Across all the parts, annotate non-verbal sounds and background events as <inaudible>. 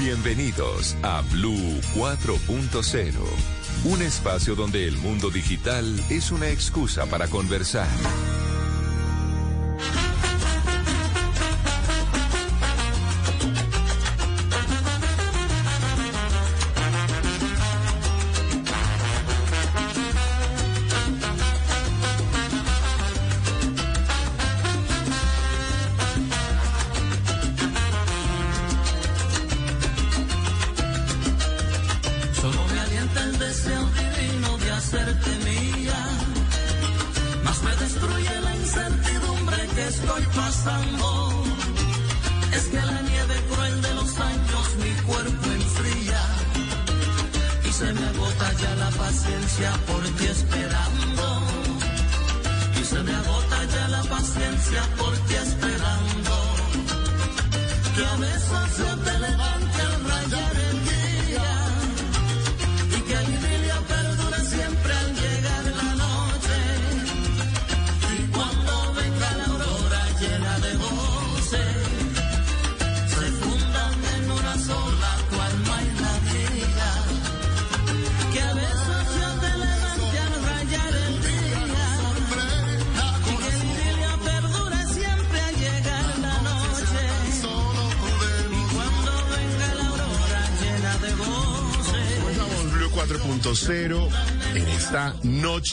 Bienvenidos a Blue 4.0, un espacio donde el mundo digital es una excusa para conversar.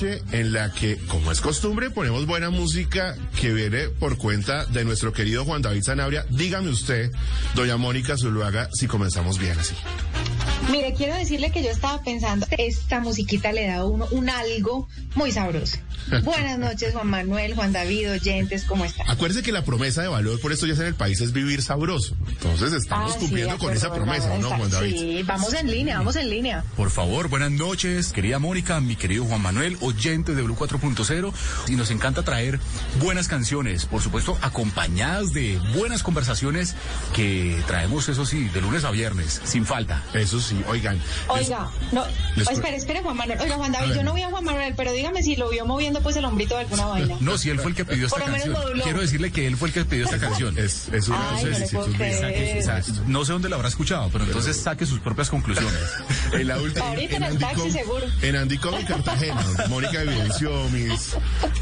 Noche en la que, como es costumbre, ponemos buena música que viene por cuenta de nuestro querido Juan David Zanabria. Dígame usted, doña Mónica Zuluaga, si comenzamos bien así. Mire, quiero decirle que yo estaba pensando, esta musiquita le da a uno un algo muy sabroso. <laughs> Buenas noches, Juan Manuel, Juan David, oyentes, ¿cómo están? Acuérdese que la promesa de valor por estos días en el país es vivir sabroso. Entonces estamos Ah, sí, cumpliendo con esa promesa. ¿no, Juan David? Sí, vamos en línea, vamos en línea. Por favor, buenas noches, querida Mónica, mi querido Juan Manuel, oyente de Blue 4.0. Y nos encanta traer buenas canciones, por supuesto, acompañadas de buenas conversaciones que traemos, eso sí, de lunes a viernes, sin falta. Eso sí, oigan. Oiga, no, les- espere, espere, Juan Manuel. Oiga, Juan David, yo no vi a Juan Manuel, pero dígame si lo vio moviendo pues el hombrito de alguna vaina. No, si él fue el que pidió esta canción. moduló. Quiero decirle que él fue el que pidió esta canción. Es, es una Ay, no sé no si- le si puedo es un creer. mensaje. O sea, no sé dónde la habrá escuchado, pero entonces saque sus propias conclusiones. <laughs> En la Ahorita en el taxi, seguro. En Andicom y Cartagena. Mónica evidenció mis,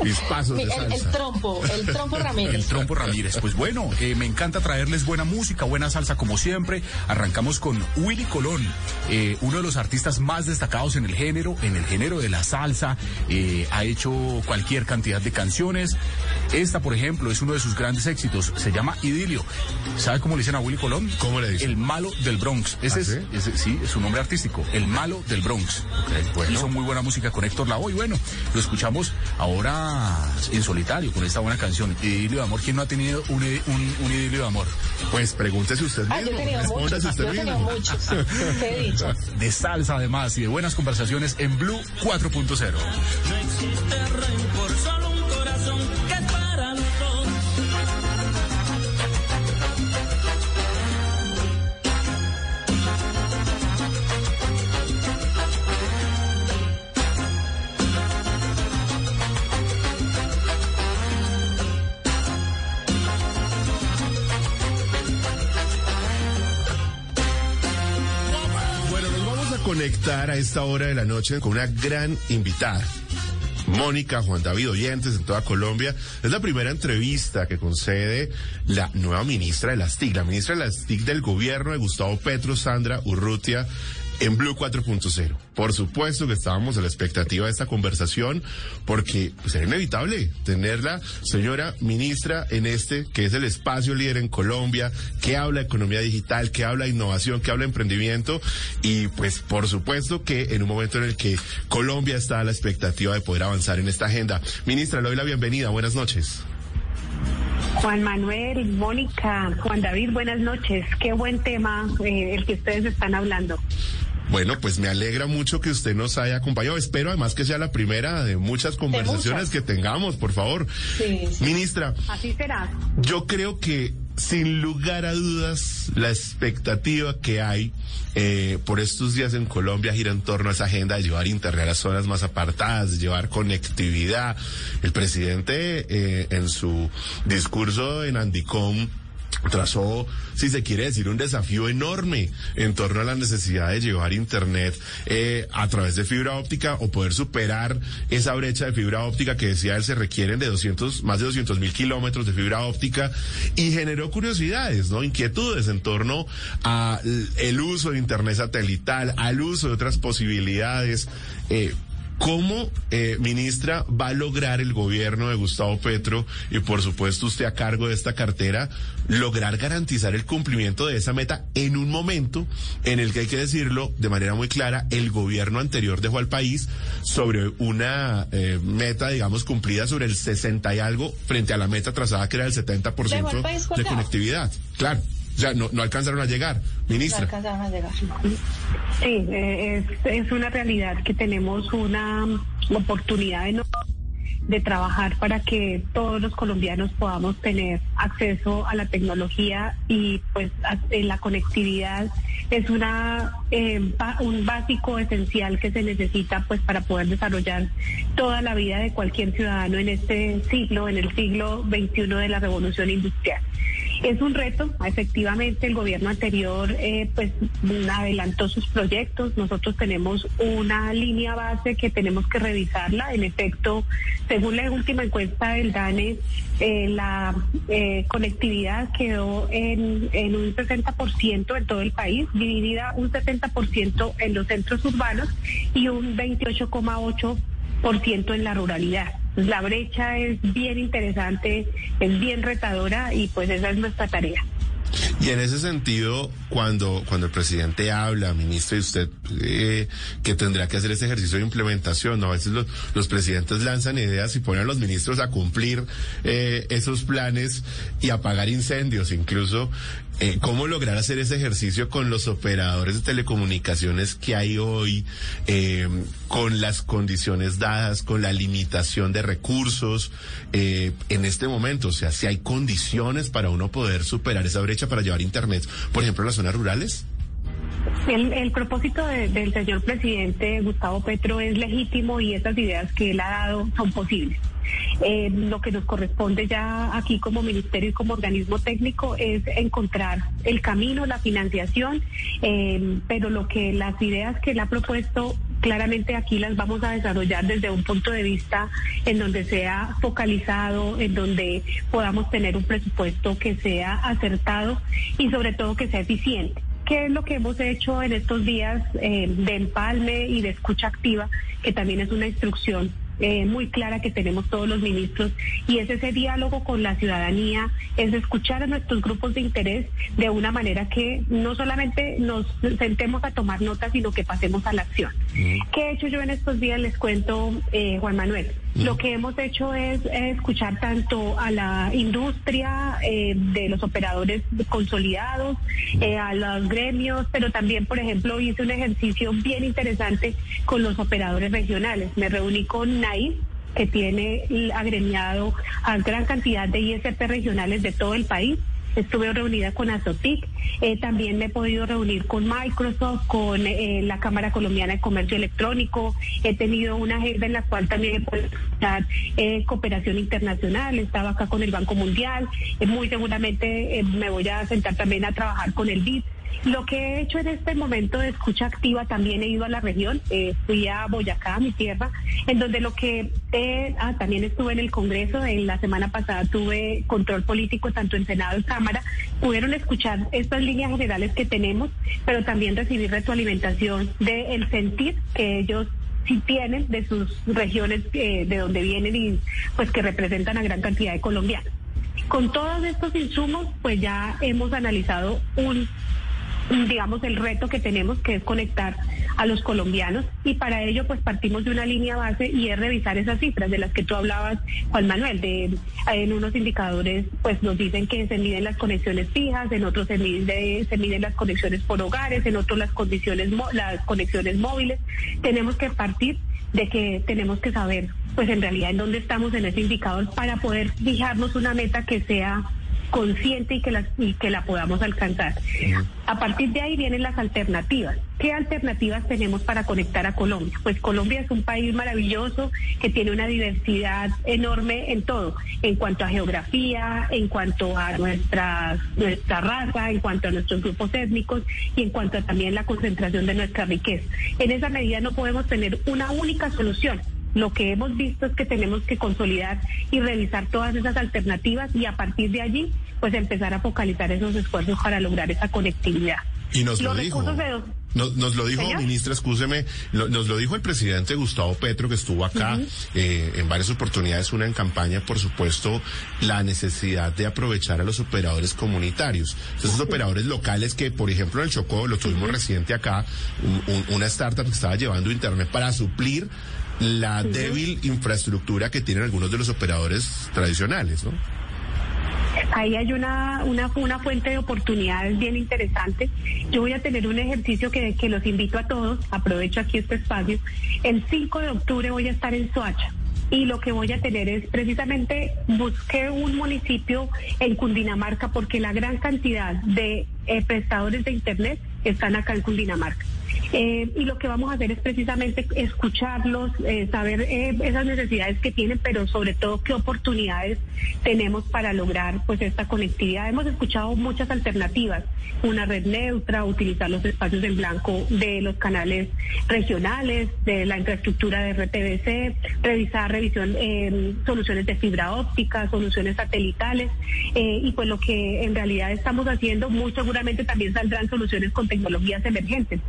mis pasos Mi- de el, el trompo, el trompo Ramírez. El Trompo Ramírez. Pues bueno, eh, me encanta traerles buena música, buena salsa como siempre. Arrancamos con Willy Colón, eh, uno de los artistas más destacados en el género, en el género de la salsa. eh, ha hecho cualquier cantidad de canciones. Esta, por ejemplo, es uno de sus grandes éxitos. Se llama Idilio. ¿Sabe cómo le dicen a Willy Colón? ¿Cómo le dicen? El malo del Bronx. Ese ¿Ah, es, sí? ese- sí, es su nombre artístico. El malo del Bronx. bueno. Hizo muy buena música con Héctor Lavoe. Y bueno, lo escuchamos ahora en solitario con esta buena canción. Idilio de amor. ¿Quién no ha tenido un, un, un idilio de amor? Pues pregúntese usted Ah, yo mismo. muchos, Respóndase yo usted he tenido mismo. muchos. Te he <laughs> dicho. De salsa además y de buenas conversaciones en Blue 4.0. No existe rencor, solo conectar a esta hora de la noche con una gran invitada. Mónica, Juan David Oyentes en toda Colombia. Es la primera entrevista que concede la nueva ministra de las TIC, la ministra de las TIC del gobierno de Gustavo Petro, Sandra Urrutia, en Blue 4.0. Por supuesto que estábamos a la expectativa de esta conversación porque pues, era inevitable tenerla, señora ministra, en este que es el espacio líder en Colombia, que habla economía digital, que habla innovación, que habla emprendimiento y pues por supuesto que en un momento en el que Colombia está a la expectativa de poder avanzar en esta agenda. Ministra, le doy la bienvenida. Buenas noches. Juan Manuel, Mónica, Juan David, buenas noches. Qué buen tema eh, el que ustedes están hablando. Bueno, pues me alegra mucho que usted nos haya acompañado. Espero además que sea la primera de muchas conversaciones muchas. que tengamos, por favor. Sí, sí. Ministra, Así será. yo creo que sin lugar a dudas la expectativa que hay eh, por estos días en Colombia gira en torno a esa agenda de llevar Internet a las zonas más apartadas, de llevar conectividad. El presidente eh, en su discurso en Andicom trazó, si se quiere decir, un desafío enorme en torno a la necesidad de llevar Internet eh, a través de fibra óptica o poder superar esa brecha de fibra óptica que decía él se requieren de 200, más de 200 mil kilómetros de fibra óptica y generó curiosidades, ¿no? Inquietudes en torno a el uso de Internet satelital, al uso de otras posibilidades. Eh, ¿Cómo, eh, ministra, va a lograr el gobierno de Gustavo Petro y por supuesto usted a cargo de esta cartera lograr garantizar el cumplimiento de esa meta en un momento en el que hay que decirlo de manera muy clara, el gobierno anterior dejó al país sobre una eh, meta, digamos, cumplida sobre el 60 y algo frente a la meta trazada que era el 70% de conectividad. Claro. O sea, no, no alcanzaron a llegar, ministra. No alcanzaron a llegar. Sí, eh, es, es una realidad que tenemos una oportunidad enorme de trabajar para que todos los colombianos podamos tener acceso a la tecnología y pues la conectividad es una eh, un básico esencial que se necesita pues para poder desarrollar toda la vida de cualquier ciudadano en este siglo, en el siglo XXI de la revolución industrial. Es un reto, efectivamente el gobierno anterior eh, pues adelantó sus proyectos, nosotros tenemos una línea base que tenemos que revisarla, en efecto, según la última encuesta del DANE, eh, la eh, conectividad quedó en, en un 60% en todo el país, dividida un 70% en los centros urbanos y un 28,8% en la ruralidad. La brecha es bien interesante, es bien retadora y pues esa es nuestra tarea. Y en ese sentido, cuando, cuando el presidente habla, ministro, y usted eh, que tendrá que hacer ese ejercicio de implementación, ¿no? a veces los, los presidentes lanzan ideas y ponen a los ministros a cumplir eh, esos planes y apagar incendios, incluso eh, cómo lograr hacer ese ejercicio con los operadores de telecomunicaciones que hay hoy, eh, con las condiciones dadas, con la limitación de recursos eh, en este momento. O sea, si hay condiciones para uno poder superar esa brecha para llevar Internet, por ejemplo, en las rurales. El, propósito de- del señor presidente Gustavo Petro es legítimo y esas ideas que él ha dado son posibles. Eh, lo que nos corresponde ya aquí como ministerio y como organismo técnico es encontrar el camino, la financiación, eh, pero lo que las ideas que él ha propuesto claramente aquí las vamos a desarrollar desde un punto de vista en donde sea focalizado, en donde podamos tener un presupuesto que sea acertado y sobre todo que sea eficiente. ¿Qué es lo que hemos hecho en estos días eh, de empalme y de escucha activa, que también es una instrucción eh, muy clara que tenemos todos los ministros y es ese diálogo con la ciudadanía, es escuchar a nuestros grupos de interés de una manera que no solamente nos sentemos a tomar notas, sino que pasemos a la acción. ¿Qué he hecho yo en estos días? Les cuento, eh, Juan Manuel. Lo que hemos hecho es escuchar tanto a la industria eh, de los operadores consolidados, eh, a los gremios, pero también, por ejemplo, hice un ejercicio bien interesante con los operadores regionales. Me reuní con Que tiene agremiado a gran cantidad de ISP regionales de todo el país. Estuve reunida con Azotic, eh, también me he podido reunir con Microsoft, con eh, la Cámara Colombiana de Comercio Electrónico, he tenido una agenda en la cual también he podido escuchar eh, cooperación internacional, estaba acá con el Banco Mundial, eh, muy seguramente me voy a sentar también a trabajar con el BID. Lo que he hecho en este momento de escucha activa, también he ido a la región, eh, fui a Boyacá, mi tierra, en donde lo que he- ah, también estuve en el Congreso, en la semana pasada tuve control político tanto en Senado y Cámara, pudieron escuchar estas líneas generales que tenemos, pero también recibir retroalimentación del sentir que ellos sí tienen de sus regiones eh, de donde vienen y pues que representan a gran cantidad de colombianos. Con todos estos insumos, pues ya hemos analizado un digamos, el reto que tenemos, que es conectar a los colombianos. Y para ello, pues partimos de una línea base y es revisar esas cifras de las que tú hablabas, Juan Manuel. De, en unos indicadores, pues nos dicen que se miden las conexiones fijas, en otros se, mide- se miden las conexiones por hogares, en otros las condiciones, las conexiones móviles. Tenemos que partir de que tenemos que saber, pues en realidad, en dónde estamos en ese indicador para poder fijarnos una meta que sea consciente y que, la, y que la podamos alcanzar. A partir de ahí vienen las alternativas. ¿Qué alternativas tenemos para conectar a Colombia? Pues Colombia es un país maravilloso que tiene una diversidad enorme en todo, en cuanto a geografía, en cuanto a nuestra, nuestra raza, en cuanto a nuestros grupos étnicos y en cuanto a también la concentración de nuestra riqueza. En esa medida no podemos tener una única solución. Lo que hemos visto es que tenemos que consolidar y revisar todas esas alternativas y a partir de allí, pues empezar a focalizar esos esfuerzos para lograr esa conectividad. Y nos lo dijo. Nos, lo dijo, ministra, escúcheme, nos lo dijo el presidente Gustavo Petro, que estuvo acá eh, en varias oportunidades, una en campaña, por supuesto, la necesidad de aprovechar a los operadores comunitarios. Esos operadores locales que, por ejemplo, en el Chocó, lo tuvimos reciente acá, una startup que estaba llevando Internet para suplir la débil infraestructura que tienen algunos de los operadores tradicionales, ¿no? Ahí hay una, una, una fuente de oportunidades bien interesante. Yo voy a tener un ejercicio que, que los invito a todos, aprovecho aquí este espacio. El 5 de octubre voy a estar en Soacha y lo que voy a tener es precisamente busqué un municipio en Cundinamarca porque la gran cantidad de eh, prestadores de Internet están acá en Cundinamarca. Eh, y lo que vamos a hacer es precisamente escucharlos, eh, saber eh, esas necesidades que tienen, pero sobre todo qué oportunidades tenemos para lograr pues esta conectividad. Hemos escuchado muchas alternativas, una red neutra, utilizar los espacios en blanco de los canales regionales, de la infraestructura de RTBC, revisar revisión soluciones de fibra óptica, soluciones satelitales y pues lo que en realidad estamos haciendo, muy seguramente también saldrán soluciones con tecnologías emergentes.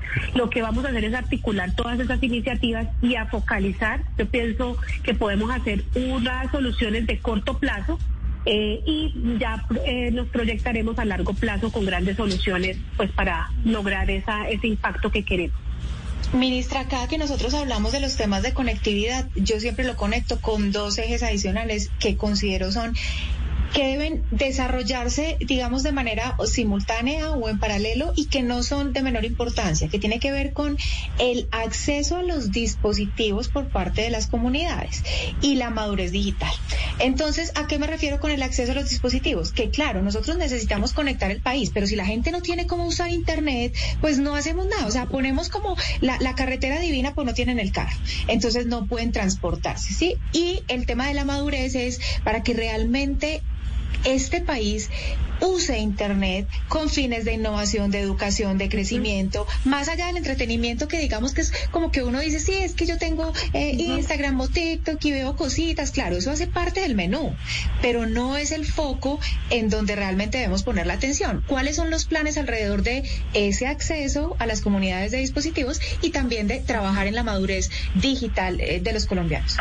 Que vamos a hacer es articular todas esas iniciativas y a focalizar. Yo pienso que podemos hacer unas soluciones de corto plazo eh, y ya eh, nos proyectaremos a largo plazo con grandes soluciones pues para lograr esa, ese impacto que queremos. Ministra, cada que nosotros hablamos de los temas de conectividad, yo siempre lo conecto con dos ejes adicionales que considero son que deben desarrollarse, digamos, de manera simultánea o en paralelo y que no son de menor importancia, que tiene que ver con el acceso a los dispositivos por parte de las comunidades y la madurez digital. Entonces, ¿a qué me refiero con el acceso a los dispositivos? Que claro, nosotros necesitamos conectar el país, pero si la gente no tiene cómo usar Internet, pues no hacemos nada. O sea, ponemos como la, la carretera divina, pues no tienen el carro. Entonces no pueden transportarse, ¿sí? Y el tema de la madurez es para que realmente este país use Internet con fines de innovación, de educación, de crecimiento, más allá del entretenimiento que digamos que es como que uno dice, sí, es que yo tengo eh, Instagram o TikTok y veo cositas, claro, eso hace parte del menú, pero no es el foco en donde realmente debemos poner la atención. ¿Cuáles son los planes alrededor de ese acceso a las comunidades de dispositivos y también de trabajar en la madurez digital eh, de los colombianos?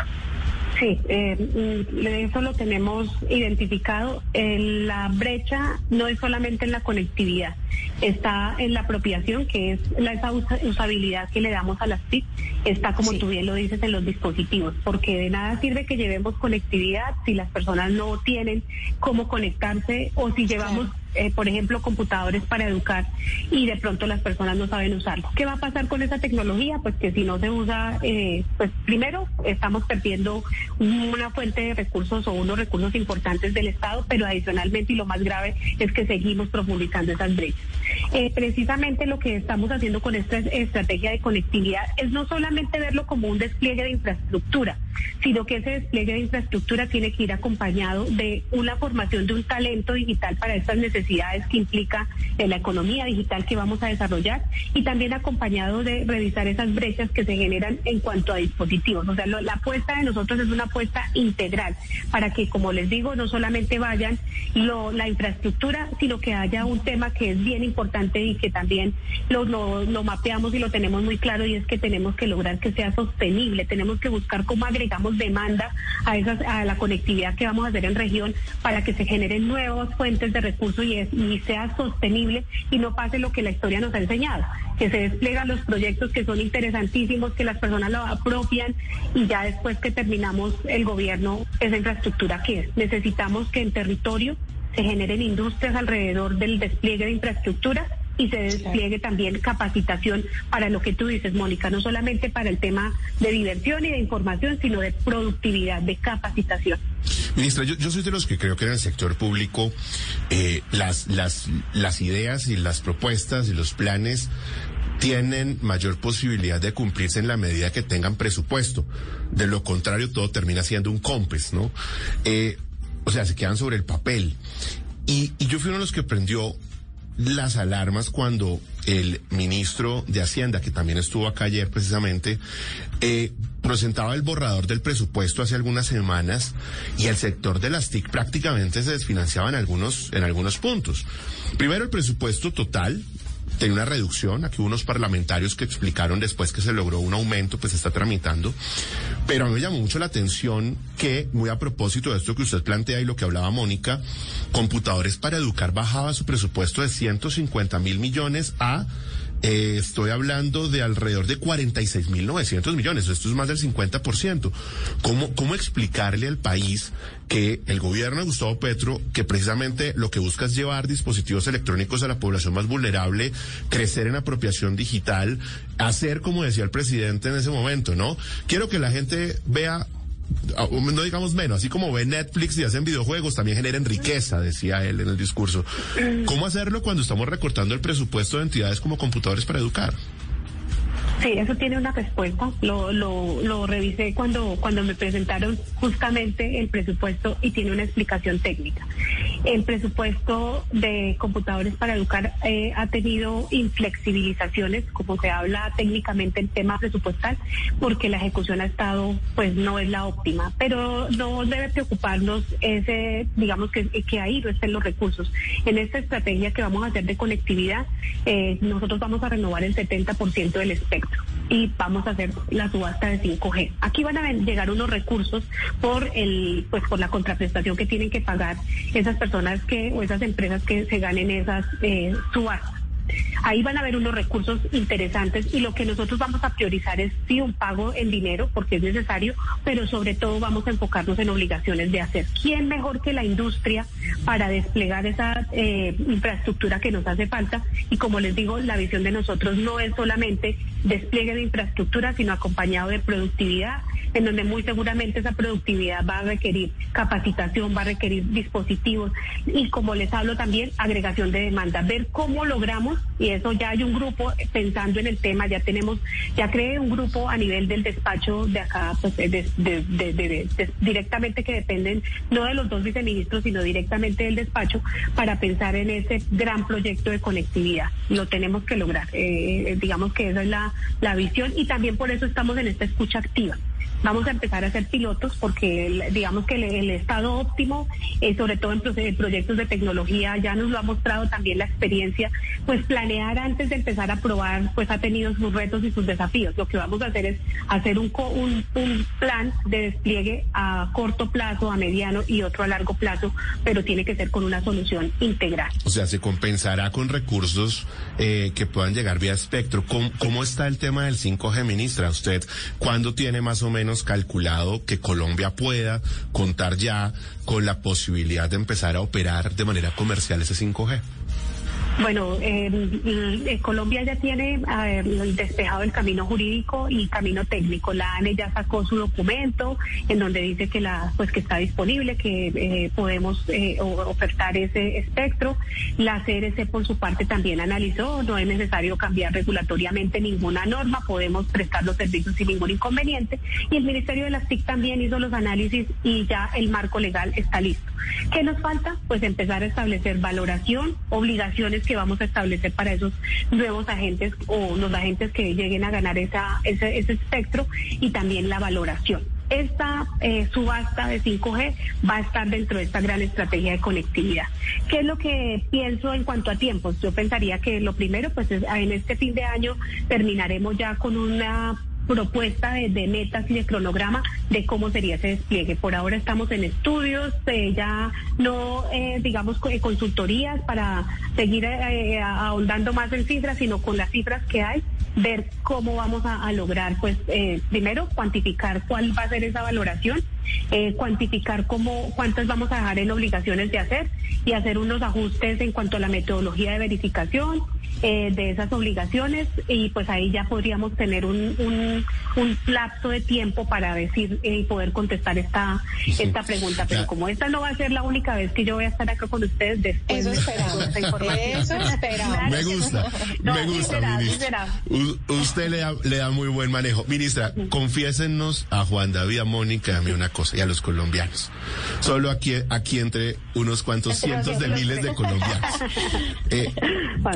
Sí, eh, eso lo tenemos identificado. la brecha no es solamente en la conectividad, está en la apropiación, que es la, esa usabilidad que le damos a las TIC, está como tú bien lo dices en los dispositivos, porque de nada sirve que llevemos conectividad si las personas no tienen cómo conectarse o si llevamos... Eh, por ejemplo, computadores para educar y de pronto las personas no saben usarlo. ¿Qué va a pasar con esa tecnología? Pues que si no se usa, eh, pues primero estamos perdiendo una fuente de recursos o unos recursos importantes del Estado, pero adicionalmente y lo más grave es que seguimos profundizando esas brechas. Eh, precisamente lo que estamos haciendo con esta estrategia de conectividad es no solamente verlo como un despliegue de infraestructura, sino que ese despliegue de infraestructura tiene que ir acompañado de una formación de un talento digital para estas necesidades que implica eh, la economía digital que vamos a desarrollar y también acompañado de revisar esas brechas que se generan en cuanto a dispositivos. O sea, la apuesta de nosotros es una apuesta integral para que, como les digo, no solamente vayan lo, la infraestructura, sino que haya un tema que es bien importante y que también lo, lo mapeamos y lo tenemos muy claro y es que tenemos que lograr que sea sostenible, tenemos que buscar cómo agregamos demanda a, esas, a la conectividad que vamos a hacer en región para que se generen nuevas fuentes de recursos y, sea sostenible y no pase lo que la historia nos ha enseñado, que se despliegan los proyectos que son interesantísimos, que las personas lo apropian y ya después que terminamos el gobierno, esa infraestructura que es. Necesitamos que en territorio se generen industrias alrededor del despliegue de infraestructura y se despliegue también capacitación para lo que tú dices, Mónica, no solamente para el tema de diversión y de información, sino de productividad, de capacitación. Ministra, yo, yo soy de los que creo que en el sector público eh, las, las, las ideas y las propuestas y los planes tienen mayor posibilidad de cumplirse en la medida que tengan presupuesto. De lo contrario, todo termina siendo un compes, ¿no? Eh, o sea, se quedan sobre el papel. Y, y yo fui uno de los que prendió las alarmas cuando el ministro de Hacienda, que también estuvo acá ayer precisamente, eh, presentaba el borrador del presupuesto hace algunas semanas y el sector de las TIC prácticamente se desfinanciaba en algunos, en algunos puntos. Primero el presupuesto total, tenía una reducción. Aquí hubo unos parlamentarios que explicaron después que se logró un aumento, pues se está tramitando. Pero a mí me llamó mucho la atención que, muy a propósito de esto que usted plantea y lo que hablaba Mónica, Computadores para Educar bajaba su presupuesto de 150 mil millones a eh, estoy hablando de alrededor de 46.900 millones. Esto es más del 50%. ¿Cómo, ¿Cómo explicarle al país que el gobierno de Gustavo Petro, que precisamente lo que busca es llevar dispositivos electrónicos a la población más vulnerable, crecer en apropiación digital, hacer como decía el presidente en ese momento, ¿no? Quiero que la gente vea no digamos menos, así como ven Netflix y hacen videojuegos, también generen riqueza, decía él en el discurso. ¿Cómo hacerlo cuando estamos recortando el presupuesto de entidades como computadores para educar? Sí, eso tiene una respuesta. Lo, revisé cuando, cuando me presentaron justamente el presupuesto y tiene una explicación técnica. El presupuesto de computadores para educar eh, ha tenido inflexibilizaciones, como se habla técnicamente en tema presupuestal, porque la ejecución ha estado, pues no es la óptima. Pero no debe preocuparnos ese, digamos que, que ahí no estén los recursos. En esta estrategia que vamos a hacer de conectividad, eh, nosotros vamos a renovar el 70% del espectro y vamos a hacer la subasta de 5G. Aquí van a llegar unos recursos por el pues por la contraprestación que tienen que pagar esas personas que o esas empresas que se ganen esas eh, subastas. Ahí van a haber unos recursos interesantes y lo que nosotros vamos a priorizar es sí un pago en dinero porque es necesario, pero sobre todo vamos a enfocarnos en obligaciones de hacer. ¿Quién mejor que la industria para desplegar esa eh, infraestructura que nos hace falta? Y como les digo, la visión de nosotros no es solamente despliegue de infraestructura, sino acompañado de productividad, en donde muy seguramente esa productividad va a requerir capacitación, va a requerir dispositivos y como les hablo también, agregación de demanda, ver cómo logramos y eso ya hay un grupo pensando en el tema, ya tenemos, ya creé un grupo a nivel del despacho de acá, pues de, directamente que dependen no de los dos viceministros, sino directamente del despacho para pensar en ese gran proyecto de conectividad. Lo tenemos que lograr. Eh, digamos que esa es la, la visión y también por eso estamos en esta escucha activa. Vamos a empezar a hacer pilotos porque digamos que el, estado óptimo, eh, sobre todo en proyectos de tecnología, ya nos lo ha mostrado también la experiencia, pues planear antes de empezar a probar, pues ha tenido sus retos y sus desafíos. Lo que vamos a hacer es hacer un, un, un plan de despliegue a corto plazo, a mediano y otro a largo plazo, pero tiene que ser con una solución integral. O sea, se compensará con recursos eh, que puedan llegar vía espectro. ¿Cómo, ¿Cómo está el tema del 5G, ministra? ¿Usted cuándo tiene más o menos calculado que Colombia pueda contar ya con la posibilidad de empezar a operar de manera comercial ese 5G? Bueno, eh, Colombia ya tiene despejado el camino jurídico y camino técnico. La ANE ya sacó su documento en donde dice que la pues que está disponible, que eh, podemos eh, ofertar ese espectro. La CRC por su parte también analizó, no es necesario cambiar regulatoriamente ninguna norma, podemos prestar los servicios sin ningún inconveniente. Y el Ministerio de las TIC también hizo los análisis y ya el marco legal está listo. ¿Qué nos falta? Pues empezar a establecer valoración, obligaciones que vamos a establecer para esos nuevos agentes o los agentes que lleguen a ganar esa, ese, espectro y también la valoración esta eh, subasta de 5G va a estar dentro de esta gran estrategia de conectividad. ¿Qué es lo que pienso en cuanto a tiempos? Yo pensaría que lo primero, pues en este fin de año terminaremos ya con una propuesta de, metas y de cronograma de cómo sería ese despliegue. Por ahora estamos en estudios, eh, ya no, eh, digamos, consultorías para seguir eh, ahondando más en cifras, sino con las cifras que hay, ver cómo vamos a, lograr, pues, primero, cuantificar cuál va a ser esa valoración, cuantificar cómo, cuántas vamos a dejar en obligaciones de hacer y hacer unos ajustes en cuanto a la metodología de verificación, eh, de esas obligaciones y pues ahí ya podríamos tener un, un, un lapso de tiempo para decir y poder contestar esta, esta pregunta. Pero como esta no va a ser la única vez que yo voy a estar acá con ustedes después Eso esperamos. Eso esperamos. Me gusta, me gusta, ministra. Usted le da, le da muy buen manejo. Ministra, confiésenos a Juan David, a Mónica, a mí una cosa, y a los colombianos. Solo aquí, aquí entre unos cuantos cientos de miles de colombianos. <laughs> Eh,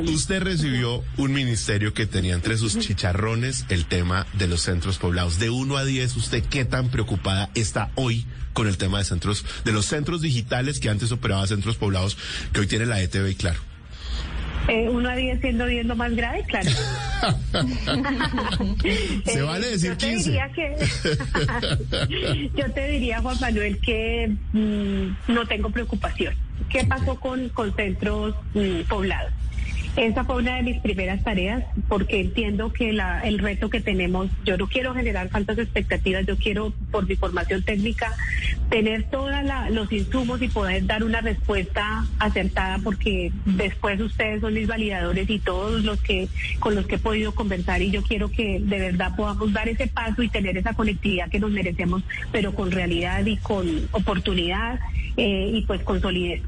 usted recibió un ministerio que tenía entre sus chicharrones el tema de los centros poblados. De 1 a 10, ¿usted qué tan preocupada está hoy con el tema de centros, de los centros digitales que antes operaba centros poblados, que hoy tiene la ETV y claro? Eh, uno a 10 siendo 10 lo más grave, claro. <laughs> <laughs> Se Eh, vale decir yo te 15. diría que <laughs> yo te diría Juan Manuel que mm, no tengo preocupación. ¿Qué pasó con, con centros mm, poblados? Esa fue una de mis primeras tareas porque entiendo que la, el reto que tenemos, yo no quiero generar faltas expectativas, yo quiero por mi formación técnica tener todos los insumos y poder dar una respuesta acertada porque después ustedes son mis validadores y todos los que con los que he podido conversar y yo quiero que de verdad podamos dar ese paso y tener esa conectividad que nos merecemos, pero con realidad y con oportunidad eh, y pues con solidez.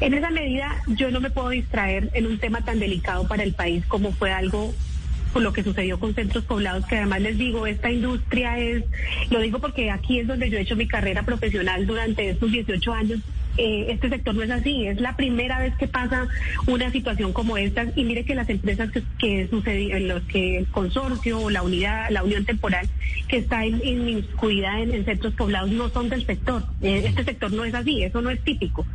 En esa medida yo no me puedo distraer en un tema tan delicado para el país como fue algo por lo que sucedió con centros poblados, que además les digo, esta industria es, lo digo porque aquí es donde yo he hecho mi carrera profesional durante estos 18 años. Eh, este sector no es así, es la primera vez que pasa una situación como esta y mire que las empresas que, que sucedieron, los que el consorcio o la unidad, la unión temporal que está in- inmiscuida en, en centros poblados no son del sector. Eh, este sector no es así, eso no es típico.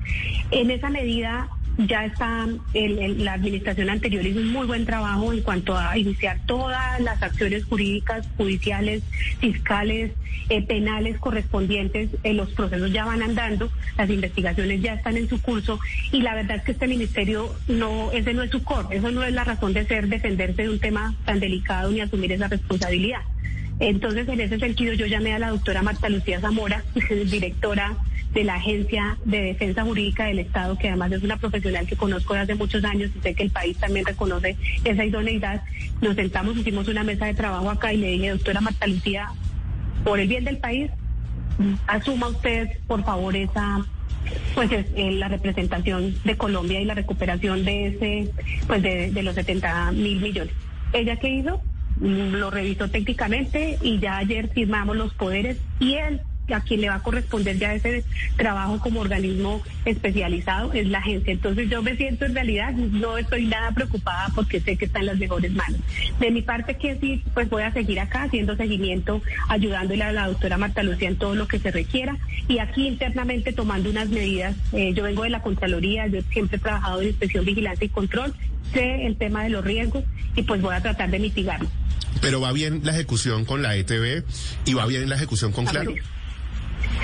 En esa medida ya está, el- la administración anterior hizo un muy buen trabajo en cuanto a iniciar todas las acciones jurídicas, judiciales, fiscales, eh, penales correspondientes. Eh, los procesos ya van andando, las investigaciones ya están en su curso y la verdad es que este ministerio no, ese no es su core, eso no es la razón de ser defenderse de un tema tan delicado ni asumir esa responsabilidad. Entonces, en ese sentido, yo llamé a la doctora Marta Lucía Zamora, <laughs> directora de la Agencia de Defensa Jurídica del Estado, que además es una profesional que conozco desde hace muchos años y sé que el país también reconoce esa idoneidad. Nos sentamos, hicimos una mesa de trabajo acá y le dije, doctora Marta Lucía, por el bien del país, asuma usted, por favor, esa pues es eh, la representación de Colombia y la recuperación de ese pues de, de los 70 mil millones. ¿Ella qué hizo? Mm, Lo revisó técnicamente y ya ayer firmamos los poderes y él a quien le va a corresponder ya ese trabajo como organismo especializado es la agencia. Entonces yo me siento en realidad, no estoy nada preocupada porque sé que está en las mejores manos. De mi parte que sí, pues voy a seguir acá haciendo seguimiento, ayudándole a la doctora Marta Lucía en todo lo que se requiera y aquí internamente tomando unas medidas. Eh, yo vengo de la Contraloría, yo siempre he trabajado en inspección, vigilancia y control, sé el tema de los riesgos y pues voy a tratar de mitigarlo. Pero va bien la ejecución con la ETV y va bien la ejecución con Claro.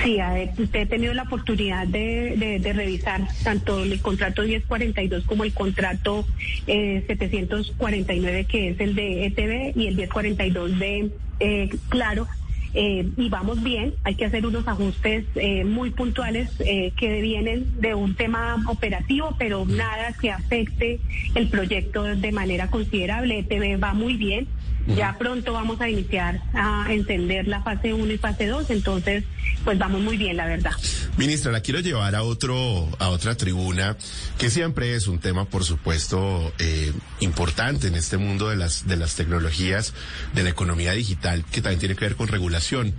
Sí, usted ha tenido la oportunidad de, de- revisar tanto el contrato 1042 como el contrato eh, 749, que es el de ETV, y el 1042 de eh, Claro. Eh, y vamos bien, hay que hacer unos ajustes eh, muy puntuales que vienen de un tema operativo, pero nada que afecte el proyecto de manera considerable. ETV va muy bien, ya pronto vamos a iniciar a encender la fase 1 y fase 2, entonces pues vamos muy bien, la verdad. Ministra, la quiero llevar a otro, a otra tribuna, que siempre es un tema, por supuesto, eh, importante en este mundo de las, de las tecnologías, de la economía digital, que también tiene que ver con regulación,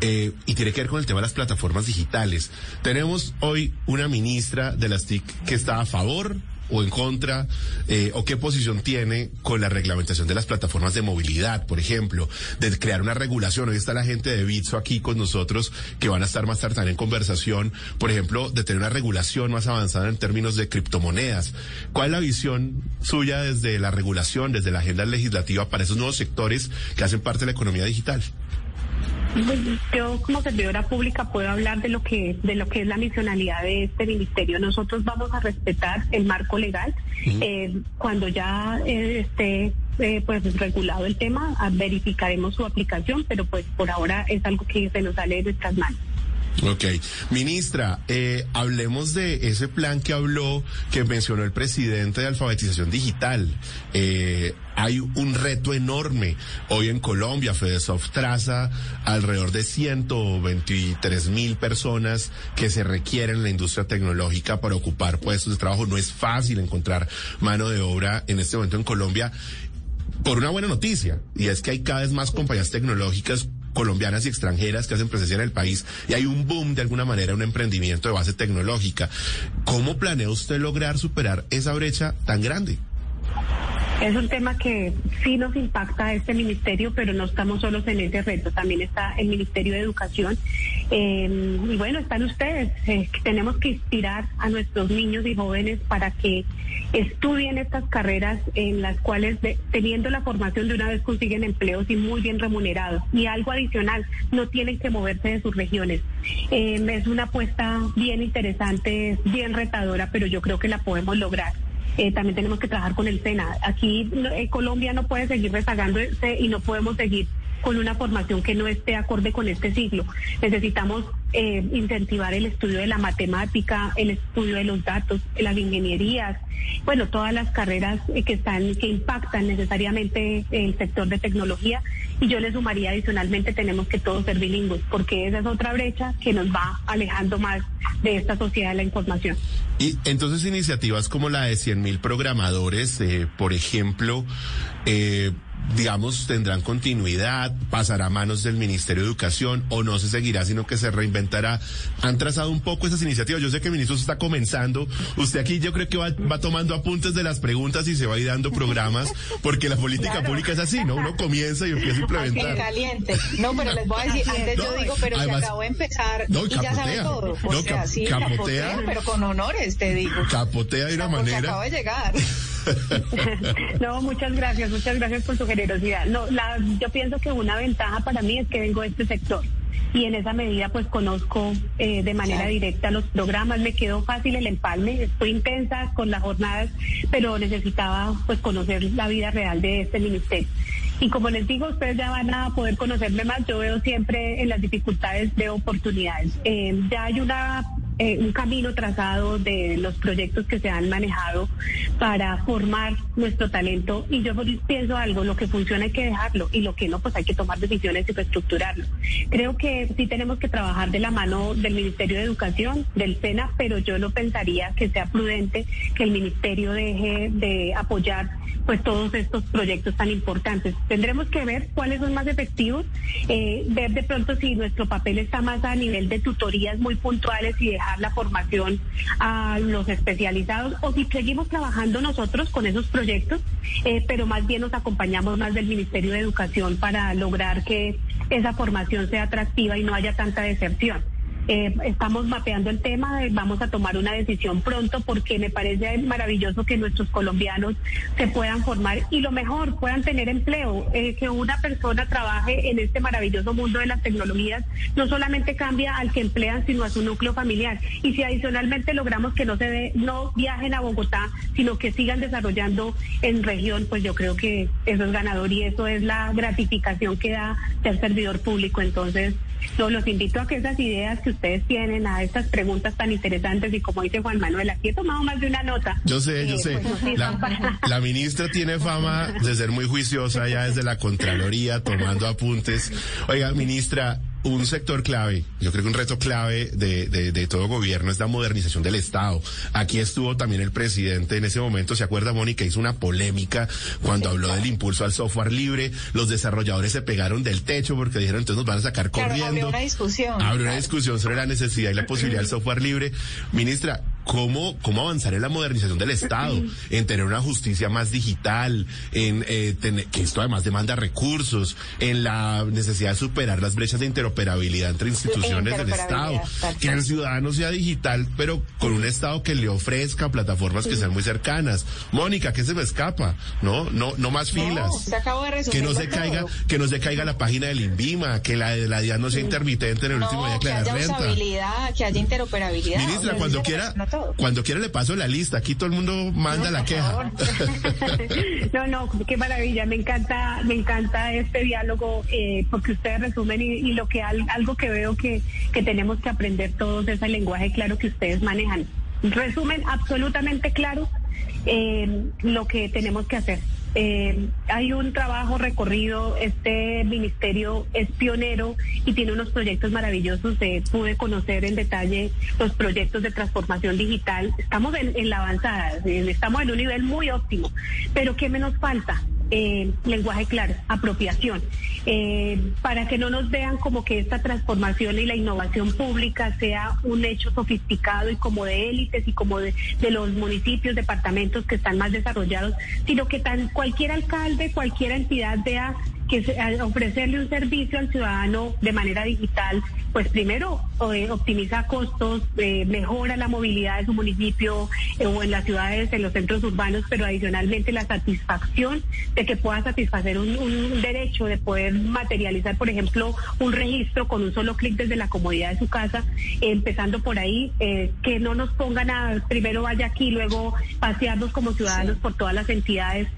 eh, y tiene que ver con el tema de las plataformas digitales. Tenemos hoy una ministra de las TIC que está a favor o en contra, eh, o qué posición tiene con la reglamentación de las plataformas de movilidad, por ejemplo, de crear una regulación. Hoy está la gente de Bitso aquí con nosotros, que van a estar más tarde en conversación, por ejemplo, de tener una regulación más avanzada en términos de criptomonedas. ¿Cuál es la visión suya desde la regulación, desde la agenda legislativa para esos nuevos sectores que hacen parte de la economía digital? Yo como servidora pública puedo hablar de lo que de lo que es la misionalidad de este ministerio. Nosotros vamos a respetar el marco legal Eh, cuando ya eh, esté eh, pues regulado el tema, ah, verificaremos su aplicación, pero pues por ahora es algo que se nos sale de nuestras manos. Ok. Ministra, eh, hablemos de ese plan que habló, que mencionó el presidente de alfabetización digital. Eh, hay un reto enorme. Hoy en Colombia, Fedesoft traza alrededor de 123 mil personas que se requieren en la industria tecnológica para ocupar puestos de trabajo. No es fácil encontrar mano de obra en este momento en Colombia por una buena noticia, y es que hay cada vez más compañías tecnológicas colombianas y extranjeras que hacen presencia en el país y hay un boom de alguna manera, un emprendimiento de base tecnológica. ¿Cómo planea usted lograr superar esa brecha tan grande? Es un tema que sí nos impacta este ministerio, pero no estamos solos en ese reto. También está el Ministerio de Educación. Eh, y bueno, están ustedes. Eh, tenemos que inspirar a nuestros niños y jóvenes para que estudien estas carreras en las cuales, teniendo la formación de una vez, consiguen empleos y muy bien remunerados. Y algo adicional, no tienen que moverse de sus regiones. Eh, es una apuesta bien interesante, bien retadora, pero yo creo que la podemos lograr. Eh, también tenemos que trabajar con el SENA. Aquí eh, Colombia no puede seguir rezagándose y no podemos seguir con una formación que no esté acorde con este siglo. Necesitamos eh, incentivar el estudio de la matemática, el estudio de los datos, las ingenierías, bueno, todas las carreras eh, que están, que impactan necesariamente el sector de tecnología. Y yo le sumaría adicionalmente, tenemos que todos ser bilingües, porque esa es otra brecha que nos va alejando más de esta sociedad de la información. Y entonces iniciativas como la de 100 mil programadores, eh, por ejemplo, eh, digamos, tendrán continuidad, pasará a manos del Ministerio de Educación o no se seguirá, sino que se reinventará. Han trazado un poco esas iniciativas. Yo sé que el ministro está comenzando. Usted aquí yo creo que va, tomando apuntes de las preguntas y se va a ir dando programas, porque la política pública es así, ¿no? Uno comienza y empieza a implementar. caliente. No, pero les voy a decir, antes yo digo, pero se acabó de empezar y ya sabe todo. no, capotea, pero con honores, te digo. Capotea de una manera. Acaba de llegar. <laughs> no, muchas gracias, muchas gracias por su generosidad. No, la, yo pienso que una ventaja para mí es que vengo de este sector y en esa medida pues conozco eh, de manera directa los programas, me quedó fácil el empalme, estoy intensa con las jornadas, pero necesitaba pues conocer la vida real de este ministerio. Y como les digo, ustedes ya van a poder conocerme más, yo veo siempre en las dificultades de oportunidades. Eh, ya hay una eh, un camino trazado de los proyectos que se han manejado para formar nuestro talento. Y yo pienso algo, lo que funciona hay que dejarlo y lo que no, pues hay que tomar decisiones y reestructurarlo. Creo que sí tenemos que trabajar de la mano del Ministerio de Educación, del SENA, pero yo no pensaría que sea prudente que el Ministerio deje de apoyar pues todos estos proyectos tan importantes. Tendremos que ver cuáles son más efectivos, eh, ver de pronto si nuestro papel está más a nivel de tutorías muy puntuales y dejar la formación a los especializados o si seguimos trabajando nosotros con esos proyectos, eh, pero más bien nos acompañamos más del Ministerio de Educación para lograr que esa formación sea atractiva y no haya tanta deserción. Eh, estamos mapeando el tema, vamos a tomar una decisión pronto porque me parece maravilloso que nuestros colombianos se puedan formar y lo mejor, puedan tener empleo, eh, que una persona trabaje en este maravilloso mundo de las tecnologías, no solamente cambia al que emplean, sino a su núcleo familiar. Y si adicionalmente logramos que no se ve, no viajen a Bogotá, sino que sigan desarrollando en región, pues yo creo que eso es ganador y eso es la gratificación que da ser servidor público. Entonces, yo los invito a que esas ideas que ustedes tienen, a estas preguntas tan interesantes y como dice Juan Manuel, aquí he tomado más de una nota. Yo sé, yo eh, sé. Pues, <laughs> la, ministra tiene fama de ser muy juiciosa ya desde la Contraloría, tomando apuntes. Oiga, ministra, un sector clave, yo creo que un reto clave de, de, todo gobierno es la modernización del Estado. Aquí estuvo también el presidente en ese momento, ¿se acuerda, Mónica? Hizo una polémica cuando habló del impulso al software libre. Los desarrolladores se pegaron del techo porque dijeron, entonces nos van a sacar corriendo. Abrió una discusión. Abrió una discusión sobre la necesidad y la posibilidad del software libre. Ministra, cómo, cómo avanzar en la modernización del Estado, en tener una justicia más digital, en eh, tener, que esto además demanda recursos, en la necesidad de superar las brechas de interoperabilidad entre instituciones del Estado, que el ciudadano sea digital, pero con un Estado que le ofrezca plataformas que sean muy cercanas. Mónica, ¿qué se me escapa? No, no, no más filas. que no se caiga, que no se caiga la página del INVIMA, que la de la DIAN no sea intermitente en el último día que haya usabilidad, que haya interoperabilidad. Ministra, cuando quiera, todo. Cuando quiera le paso la lista, aquí todo el mundo manda la queja. <laughs> no, no, qué maravilla, me encanta, me encanta este diálogo eh, porque ustedes resumen y, lo que algo que veo que, que tenemos que aprender todos es el lenguaje claro que ustedes manejan. Resumen absolutamente claro eh, lo que tenemos que hacer. Eh, hay un trabajo recorrido, este ministerio es pionero y tiene unos proyectos maravillosos. Eh, pude conocer en detalle los proyectos de transformación digital. Estamos en, en la avanzada, estamos en un nivel muy óptimo, pero ¿qué menos falta? Eh, lenguaje claro, apropiación, eh, para que no nos vean como que esta transformación y la innovación pública sea un hecho sofisticado y como de élites y como de, los municipios, departamentos que están más desarrollados, sino que tan cualquier alcalde, cualquier entidad vea que ofrecerle un servicio al ciudadano de manera digital, pues primero eh, optimiza costos, eh, mejora la movilidad de su municipio eh, o en las ciudades, en los centros urbanos, pero adicionalmente la satisfacción de que pueda satisfacer un, derecho de poder materializar, por ejemplo, un registro con un solo clic desde la comodidad de su casa, empezando por ahí, que no nos pongan a primero vaya aquí, luego pasearnos como ciudadanos por todas las entidades,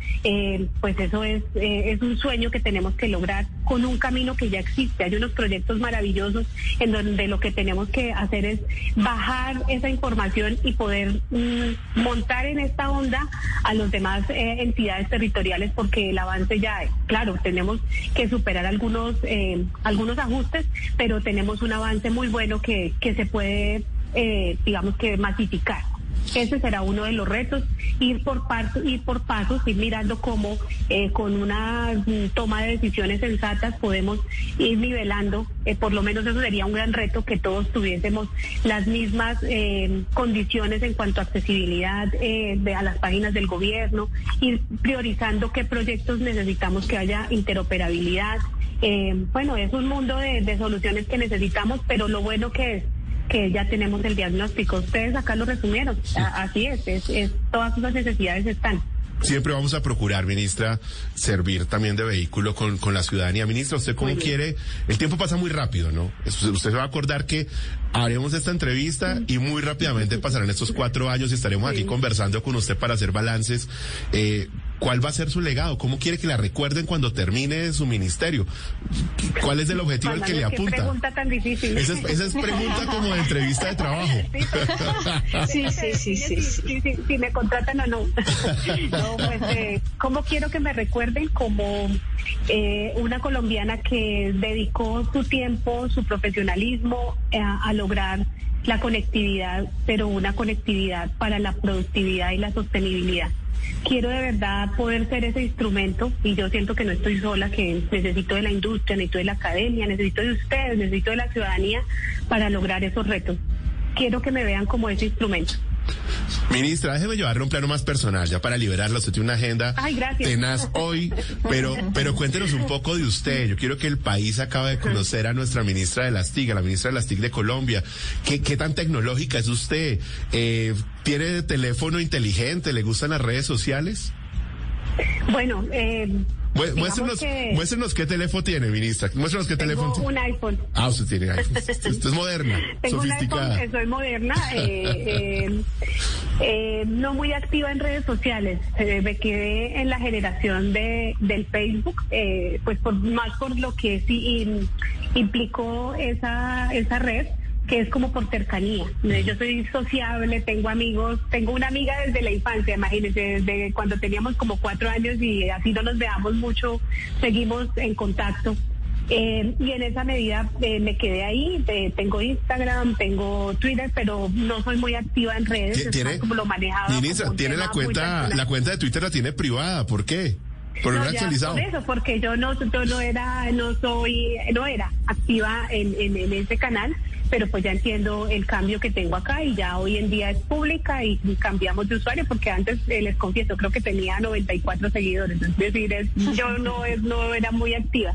pues eso es, es un sueño que tenemos tenemos que lograr con un camino que ya existe. Hay unos proyectos maravillosos en donde lo que tenemos que hacer es bajar esa información y poder mm, montar en esta onda a los demás eh, entidades territoriales porque el avance ya, es. claro, tenemos que superar algunos, eh, algunos ajustes, pero tenemos un avance muy bueno que, que se puede, eh, digamos que masificar. Ese será uno de los retos, ir por, ir por pasos, ir mirando cómo eh, con una mm, toma de decisiones sensatas podemos ir nivelando, eh, por lo menos eso sería un gran reto, que todos tuviésemos las mismas eh, condiciones en cuanto a accesibilidad de, a las páginas del gobierno, ir priorizando qué proyectos necesitamos que haya interoperabilidad. bueno, es un mundo de, de soluciones que necesitamos, pero lo bueno que es que ya tenemos el diagnóstico. Ustedes acá lo resumieron. Así es, es, todas esas necesidades están. Siempre vamos a procurar, ministra, servir también de vehículo con, con la ciudadanía. Ministra, ¿usted cómo quiere? El tiempo pasa muy rápido, ¿no? Usted se va a acordar que haremos esta entrevista y muy rápidamente pasarán estos cuatro años y estaremos aquí conversando con usted para hacer balances. Eh, ¿Cuál va a ser su legado? ¿Cómo quiere que la recuerden cuando termine su ministerio? ¿Cuál es el objetivo al que le apunta? Qué pregunta tan difícil. Esa es, pregunta como de entrevista de trabajo. Sí, sí, sí, sí. Si me contratan o no. No, pues, eh, ¿cómo quiero que me recuerden? Como eh, una colombiana que dedicó su tiempo, su profesionalismo eh, a lograr la conectividad, pero una conectividad para la productividad y la sostenibilidad. Quiero de verdad poder ser ese instrumento y yo siento que no estoy sola, que necesito de la industria, necesito de la academia, necesito de ustedes, necesito de la ciudadanía para lograr esos retos. Quiero que me vean como ese instrumento. Ministra, déjeme llevarle un plano más personal, ya para liberarla. Usted tiene una agenda tenaz hoy, pero, pero cuéntenos un poco de usted. Yo quiero que el país acabe de conocer a nuestra ministra de las TIC, a la ministra de las TIC de Colombia. ¿Qué, qué tan tecnológica es usted? Eh, ¿Tiene teléfono inteligente? ¿Le gustan las redes sociales? Bueno, eh, Muéstrenos, qué teléfono tiene, ministra. Muéstrenos qué Tengo teléfono un iPhone. Ah, usted tiene iPhone. <laughs> usted es moderna, Tengo sofisticada. Un iPhone, soy moderna, <laughs> eh, eh, eh, no muy activa en redes sociales. me quedé en la generación de del Facebook, pues por, más por lo que sí implicó esa, esa red que es como por cercanía. Yo soy sociable, tengo amigos, tengo una amiga desde la infancia, imagínense, desde cuando teníamos como cuatro años y así no nos veamos mucho, seguimos en contacto. Eh, y en esa medida eh, me quedé ahí, eh, tengo Instagram, tengo Twitter, pero no soy muy activa en redes, ¿Tiene, como lo manejaba. Ministra, tiene la cuenta, la cuenta de Twitter la tiene privada, ¿por qué? Por no, actualizado. por eso, porque yo no, yo no era, no soy, no era activa en, en, en ese canal pero pues ya entiendo el cambio que tengo acá y ya hoy en día es pública y, cambiamos de usuario porque antes eh, les confieso creo que tenía 94 seguidores, es decir, yo no es no era muy activa.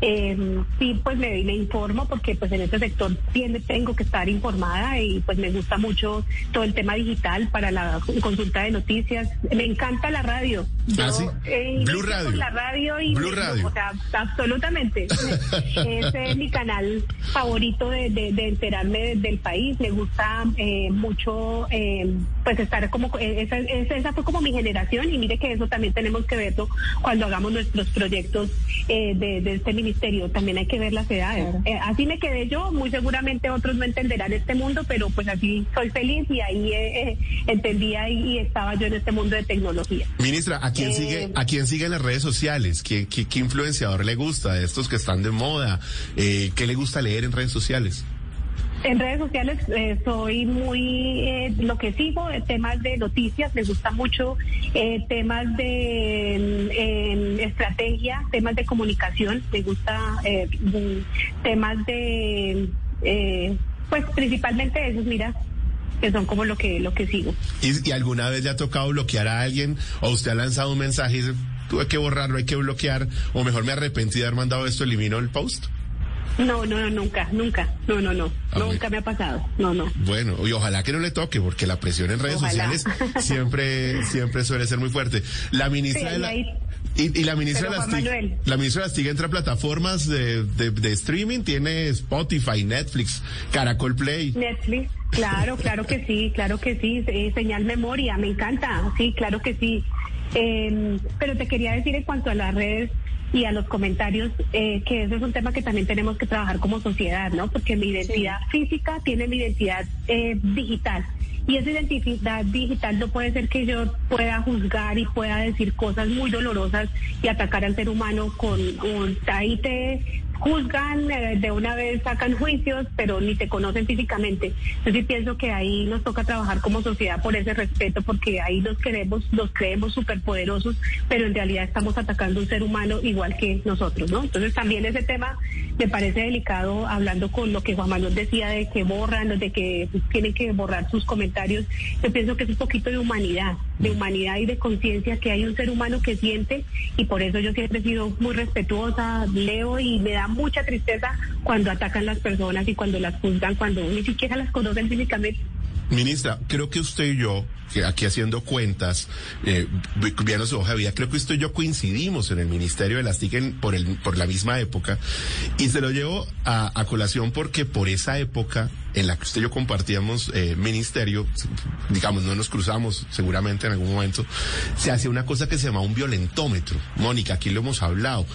Eh, sí, pues me, me, informo porque pues en este sector tiene, tengo que estar informada y pues me gusta mucho todo el tema digital para la consulta de noticias. Me encanta la radio. ¿Ah, sí? eh, Blue Radio. La radio y Blue Radio. O sea, absolutamente. <laughs> Ese es mi canal favorito de, de, de enterarme del país. Me gusta eh, mucho eh, pues estar como esa, esa, esa, fue como mi generación y mire que eso también tenemos que verlo cuando hagamos nuestros proyectos eh, de, de, este ministerio. También hay que ver las edades. Claro. así me quedé yo. Muy seguramente otros no entenderán este mundo, pero pues así soy feliz y ahí entendía y, y, estaba yo en este mundo de tecnología. Ministra, ¿a quién sigue? ¿A quién sigue en las redes sociales? ¿Qué, qué, qué influenciador le gusta de estos que están de moda? Eh, ¿Qué le gusta leer en redes sociales? En redes sociales eh, soy muy, eh, lo que sigo, eh, temas de noticias, me gusta mucho, eh, temas de estrategia, temas de comunicación, me gusta temas de, pues principalmente esos, mira, que son como lo que, lo que sigo. ¿Y, ¿Y, alguna vez le ha tocado bloquear a alguien o usted ha lanzado un mensaje y dice, tuve que borrarlo, hay que bloquear, o mejor me arrepentí de haber mandado esto, elimino el post? No, no, no, nunca, nunca. No, no, no. Ah, nunca me ha pasado. No, no. Bueno, y ojalá que no le toque, porque la presión en redes ojalá. sociales siempre, <laughs> siempre suele ser muy fuerte. La ministra sí, de la... Y, y, la ministra Pero, de las TIC, la ministra entra a plataformas de, de, de, streaming, tiene Spotify, Netflix, Caracol Play. Netflix, claro, claro que sí, claro que sí, eh, señal memoria, me encanta, sí, claro que sí. Eh, pero te quería decir en cuanto a las redes y a los comentarios, eh, que eso es un tema que también tenemos que trabajar como sociedad, ¿no? Porque mi identidad sí. física tiene mi identidad eh, digital. Y esa identidad digital no puede ser que yo pueda juzgar y pueda decir cosas muy dolorosas y atacar al ser humano con un ahí te juzgan, eh, de una vez sacan juicios, pero ni te conocen físicamente. Sí pienso que ahí nos toca trabajar como sociedad por ese respeto, porque ahí los queremos, los creemos superpoderosos, pero en realidad estamos atacando un ser humano igual que nosotros, ¿no? Entonces también ese tema me parece delicado, hablando con lo que Juan Manuel decía de que borran, de que tienen que borrar sus comentarios. Yo pienso que es un poquito de humanidad, de humanidad y de conciencia, que hay un ser humano que siente, y por eso yo siempre he sido muy respetuosa, leo y me da mucha tristeza cuando atacan las personas y cuando las juzgan, cuando ni siquiera las conocen físicamente. Ministra, creo que usted y yo, que aquí haciendo cuentas, eh, viendo su hoja de vida, creo que usted y yo coincidimos en el Ministerio de las TIC por, el, por la misma época. Y se lo llevo a, a, colación porque por esa época en la que usted y yo compartíamos eh, ministerio, digamos, no nos cruzamos seguramente en algún momento, se hacía una cosa que se llama un violentómetro. Mónica, aquí lo hemos hablado.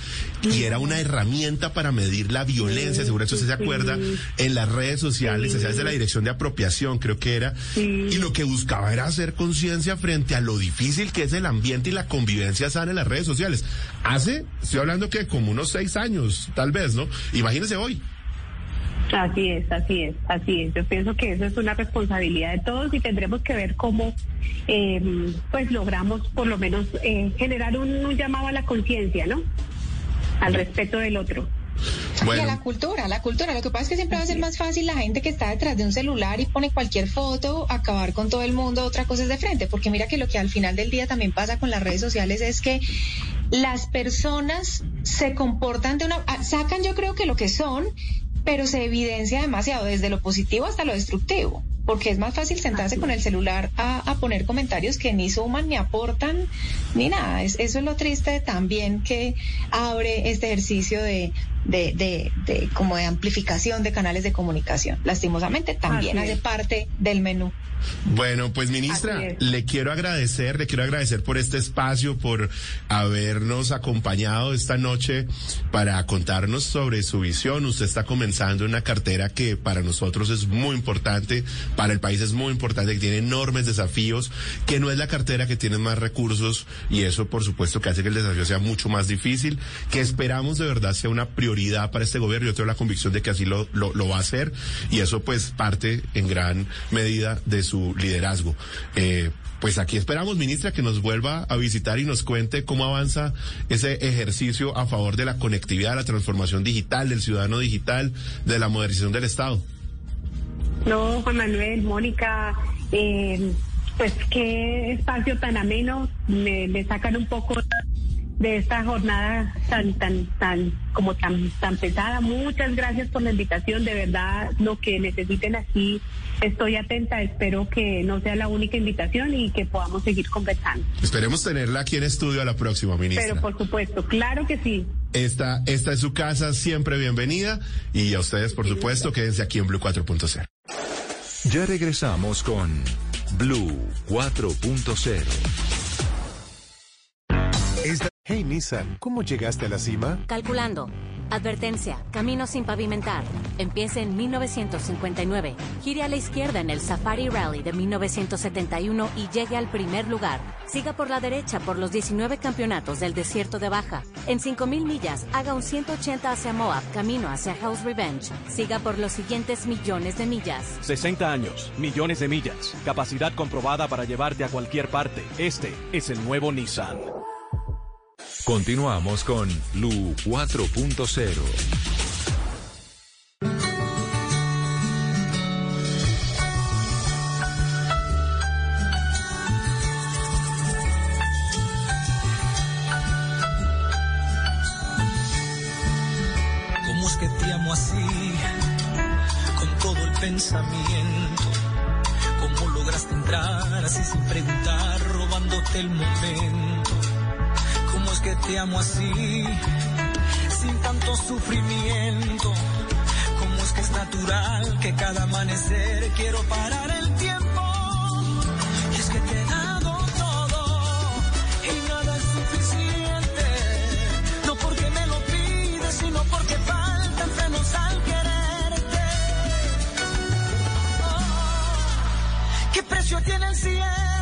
Y era una herramienta para medir la violencia, seguro eso se acuerda, en las redes sociales, se hacía desde la dirección de apropiación, creo que era. Y lo que buscaba era hacer conciencia frente a lo difícil que es el ambiente y la convivencia sana en las redes sociales. Hace, estoy hablando que como unos seis años, tal vez, ¿no? Imagínese hoy. Así es, así es, así es. Yo pienso que eso es una responsabilidad de todos y tendremos que ver cómo, eh, pues, logramos por lo menos eh, generar un, un, llamado a la conciencia, ¿no? Al respeto del otro. Bueno. Y a la cultura, la cultura. Lo que pasa es que siempre va a ser más fácil la gente que está detrás de un celular y pone cualquier foto, acabar con todo el mundo, otra cosa es de frente, porque mira que lo que al final del día también pasa con las redes sociales es que las personas se comportan de una, sacan yo creo que lo que son pero se evidencia demasiado desde lo positivo hasta lo destructivo, porque es más fácil sentarse con el celular a, a poner comentarios que ni suman ni aportan ni nada. Es, eso es lo triste también que abre este ejercicio de, de, de, de como de amplificación de canales de comunicación. Lastimosamente también hace parte del menú. Bueno, pues ministra, le quiero agradecer, le quiero agradecer por este espacio, por habernos acompañado esta noche para contarnos sobre su visión. Usted está comenzando una cartera que para nosotros es muy importante, para el país es muy importante, que tiene enormes desafíos, que no es la cartera que tiene más recursos y eso por supuesto que hace que el desafío sea mucho más difícil, que esperamos de verdad sea una prioridad para este gobierno. Yo tengo la convicción de que así lo, lo, lo va a hacer y eso pues parte en gran medida de su su liderazgo. Eh, pues aquí esperamos, ministra, que nos vuelva a visitar y nos cuente cómo avanza ese ejercicio a favor de la conectividad, la transformación digital, del ciudadano digital, de la modernización del Estado. No, Juan Manuel, Mónica, eh, pues qué espacio tan ameno, me, me sacan un poco de esta jornada tan, tan, tan, como tan, tan pesada. Muchas gracias por la invitación. De verdad, lo que necesiten aquí, estoy atenta. Espero que no sea la única invitación y que podamos seguir conversando. Esperemos tenerla aquí en estudio a la próxima, ministra. Pero por supuesto, claro que sí. Esta, esta es su casa, siempre bienvenida. Y a ustedes, por supuesto, quédense aquí en Blue 4.0. Ya regresamos con Blue 4.0. Hey Nissan, ¿cómo llegaste a la cima? Calculando. Advertencia, camino sin pavimentar. Empiece en 1959. Gire a la izquierda en el Safari Rally de 1971 y llegue al primer lugar. Siga por la derecha por los 19 campeonatos del desierto de Baja. En 5.000 millas, haga un 180 hacia Moab, camino hacia House Revenge. Siga por los siguientes millones de millas. 60 años, millones de millas. Capacidad comprobada para llevarte a cualquier parte. Este es el nuevo Nissan. Continuamos con Blue 4.0. ¿Cómo es que te amo así? Con todo el pensamiento. ¿Cómo lograste entrar así sin preguntar, robándote el momento? ¿Cómo es que te amo así? Sin tanto sufrimiento. ¿Cómo es que es natural que cada amanecer quiero parar el tiempo? Y es que te he dado todo y nada es suficiente. No porque me lo pides, sino porque faltan frenos al quererte. Oh, ¿Qué precio tiene el cielo?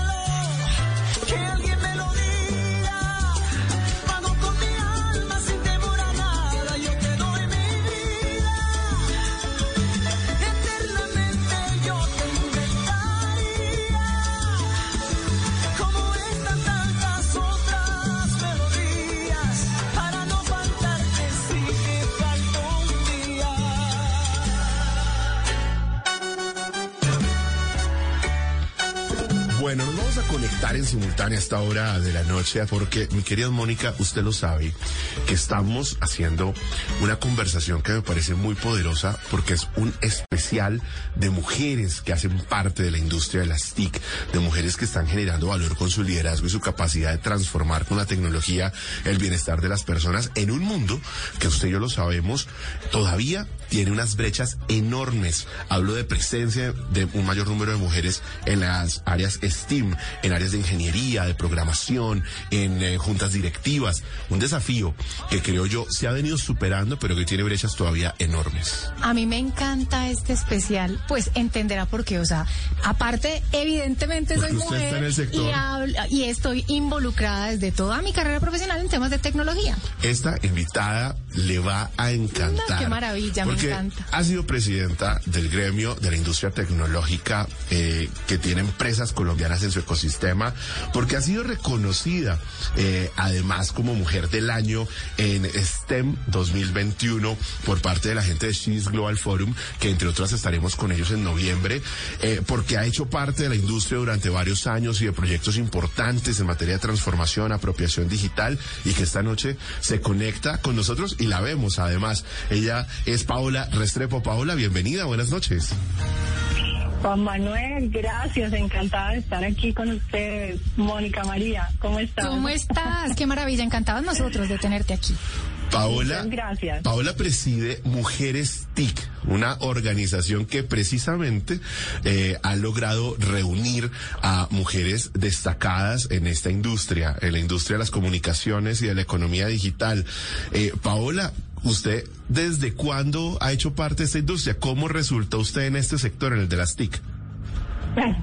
En simultánea a esta hora de la noche porque, mi querida Mónica, usted lo sabe, que estamos haciendo una conversación que me parece muy poderosa porque es un especial de mujeres que hacen parte de la industria de las TIC, de mujeres que están generando valor con su liderazgo y su capacidad de transformar con la tecnología el bienestar de las personas en un mundo que usted y yo lo sabemos, todavía tiene unas brechas enormes. Hablo de presencia de un mayor número de mujeres en las áreas STEAM, en áreas de ingeniería, de programación, en eh, juntas directivas. Un desafío que creo yo se ha venido superando, pero que tiene brechas todavía enormes. A mí me encanta este especial, pues entenderá por qué, o sea, aparte, evidentemente soy Porque está mujer y, hablo- y estoy involucrada desde toda mi carrera profesional en temas de tecnología. Esta invitada le va a encantar. No, qué maravilla, me porque. Ha sido presidenta del gremio de la industria tecnológica eh, que tiene empresas colombianas en su ecosistema, porque ha sido reconocida eh, además como mujer del año en STEM 2021 por parte de la gente de She's Global Forum, que entre otras estaremos con ellos en noviembre, eh, porque ha hecho parte de la industria durante varios años y de proyectos importantes en materia de transformación, apropiación digital y que esta noche se conecta con nosotros y la vemos además. Ella es Paola Restrepo. Paola, bienvenida, buenas noches. Juan Manuel, gracias, encantada de estar aquí con ustedes. Mónica María, ¿cómo estás? ¿Cómo estás? Qué maravilla, encantados nosotros de tenerte aquí. Paola, gracias. Paola preside Mujeres TIC, una organización que precisamente eh, ha logrado reunir a mujeres destacadas en esta industria, en la industria de las comunicaciones y de la economía digital. Eh, Paola, ¿usted desde cuándo ha hecho parte de esta industria? ¿Cómo resultó usted en este sector, en el de las TIC?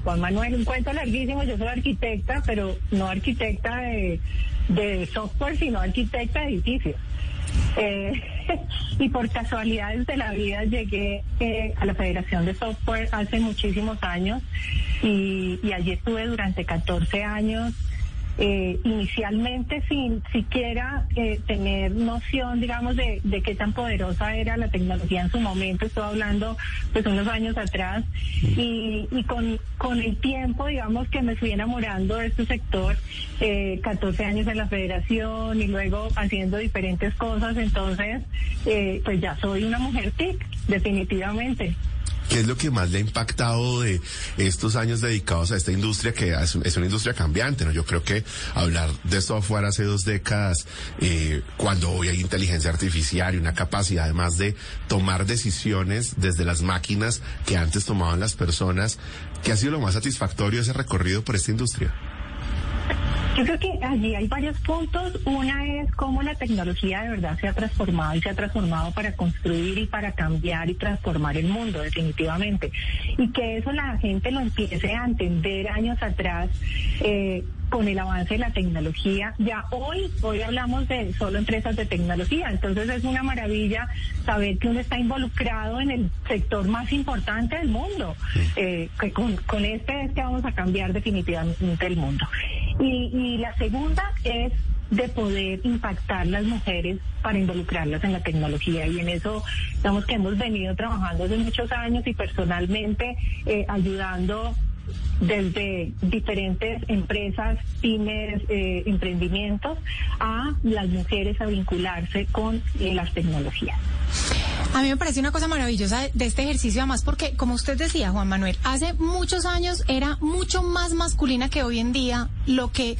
Juan Manuel, un cuento larguísimo. Yo soy arquitecta, pero no arquitecta de, de software, sino arquitecta de edificios. Eh, <laughs> y por casualidades de la vida llegué eh, a la Federación de Software hace muchísimos años y, y allí estuve durante 14 años eh, inicialmente sin siquiera eh, tener noción, digamos, de, qué tan poderosa era la tecnología en su momento, estoy hablando pues unos años atrás, y, y con, con el tiempo, digamos, que me fui enamorando de este sector, eh, 14 años en la federación y luego haciendo diferentes cosas, entonces, eh, pues ya soy una mujer TIC, definitivamente. ¿Qué es lo que más le ha impactado de estos años dedicados a esta industria que es, una industria cambiante? ¿no? Yo creo que hablar de software hace dos décadas, eh, cuando hoy hay inteligencia artificial y una capacidad además de tomar decisiones desde las máquinas que antes tomaban las personas, ¿qué ha sido lo más satisfactorio ese recorrido por esta industria? Yo creo que allí hay varios puntos. Una es cómo la tecnología de verdad se ha transformado y se ha transformado para construir y para cambiar y transformar el mundo, definitivamente. Y que eso la gente lo empiece a entender años atrás. Eh, con el avance de la tecnología. Ya hoy, hoy hablamos de solo empresas de tecnología, entonces es una maravilla saber que uno está involucrado en el sector más importante del mundo. Eh, que con, con este es que vamos a cambiar definitivamente el mundo. Y, y la segunda es de poder impactar las mujeres para involucrarlas en la tecnología y en eso estamos que hemos venido trabajando desde muchos años y personalmente eh, ayudando desde diferentes empresas, pymes, eh, emprendimientos, a las mujeres a vincularse con eh, las tecnologías. A mí me parece una cosa maravillosa de este ejercicio, además porque, como usted decía, Juan Manuel, hace muchos años era mucho más masculina que hoy en día, lo que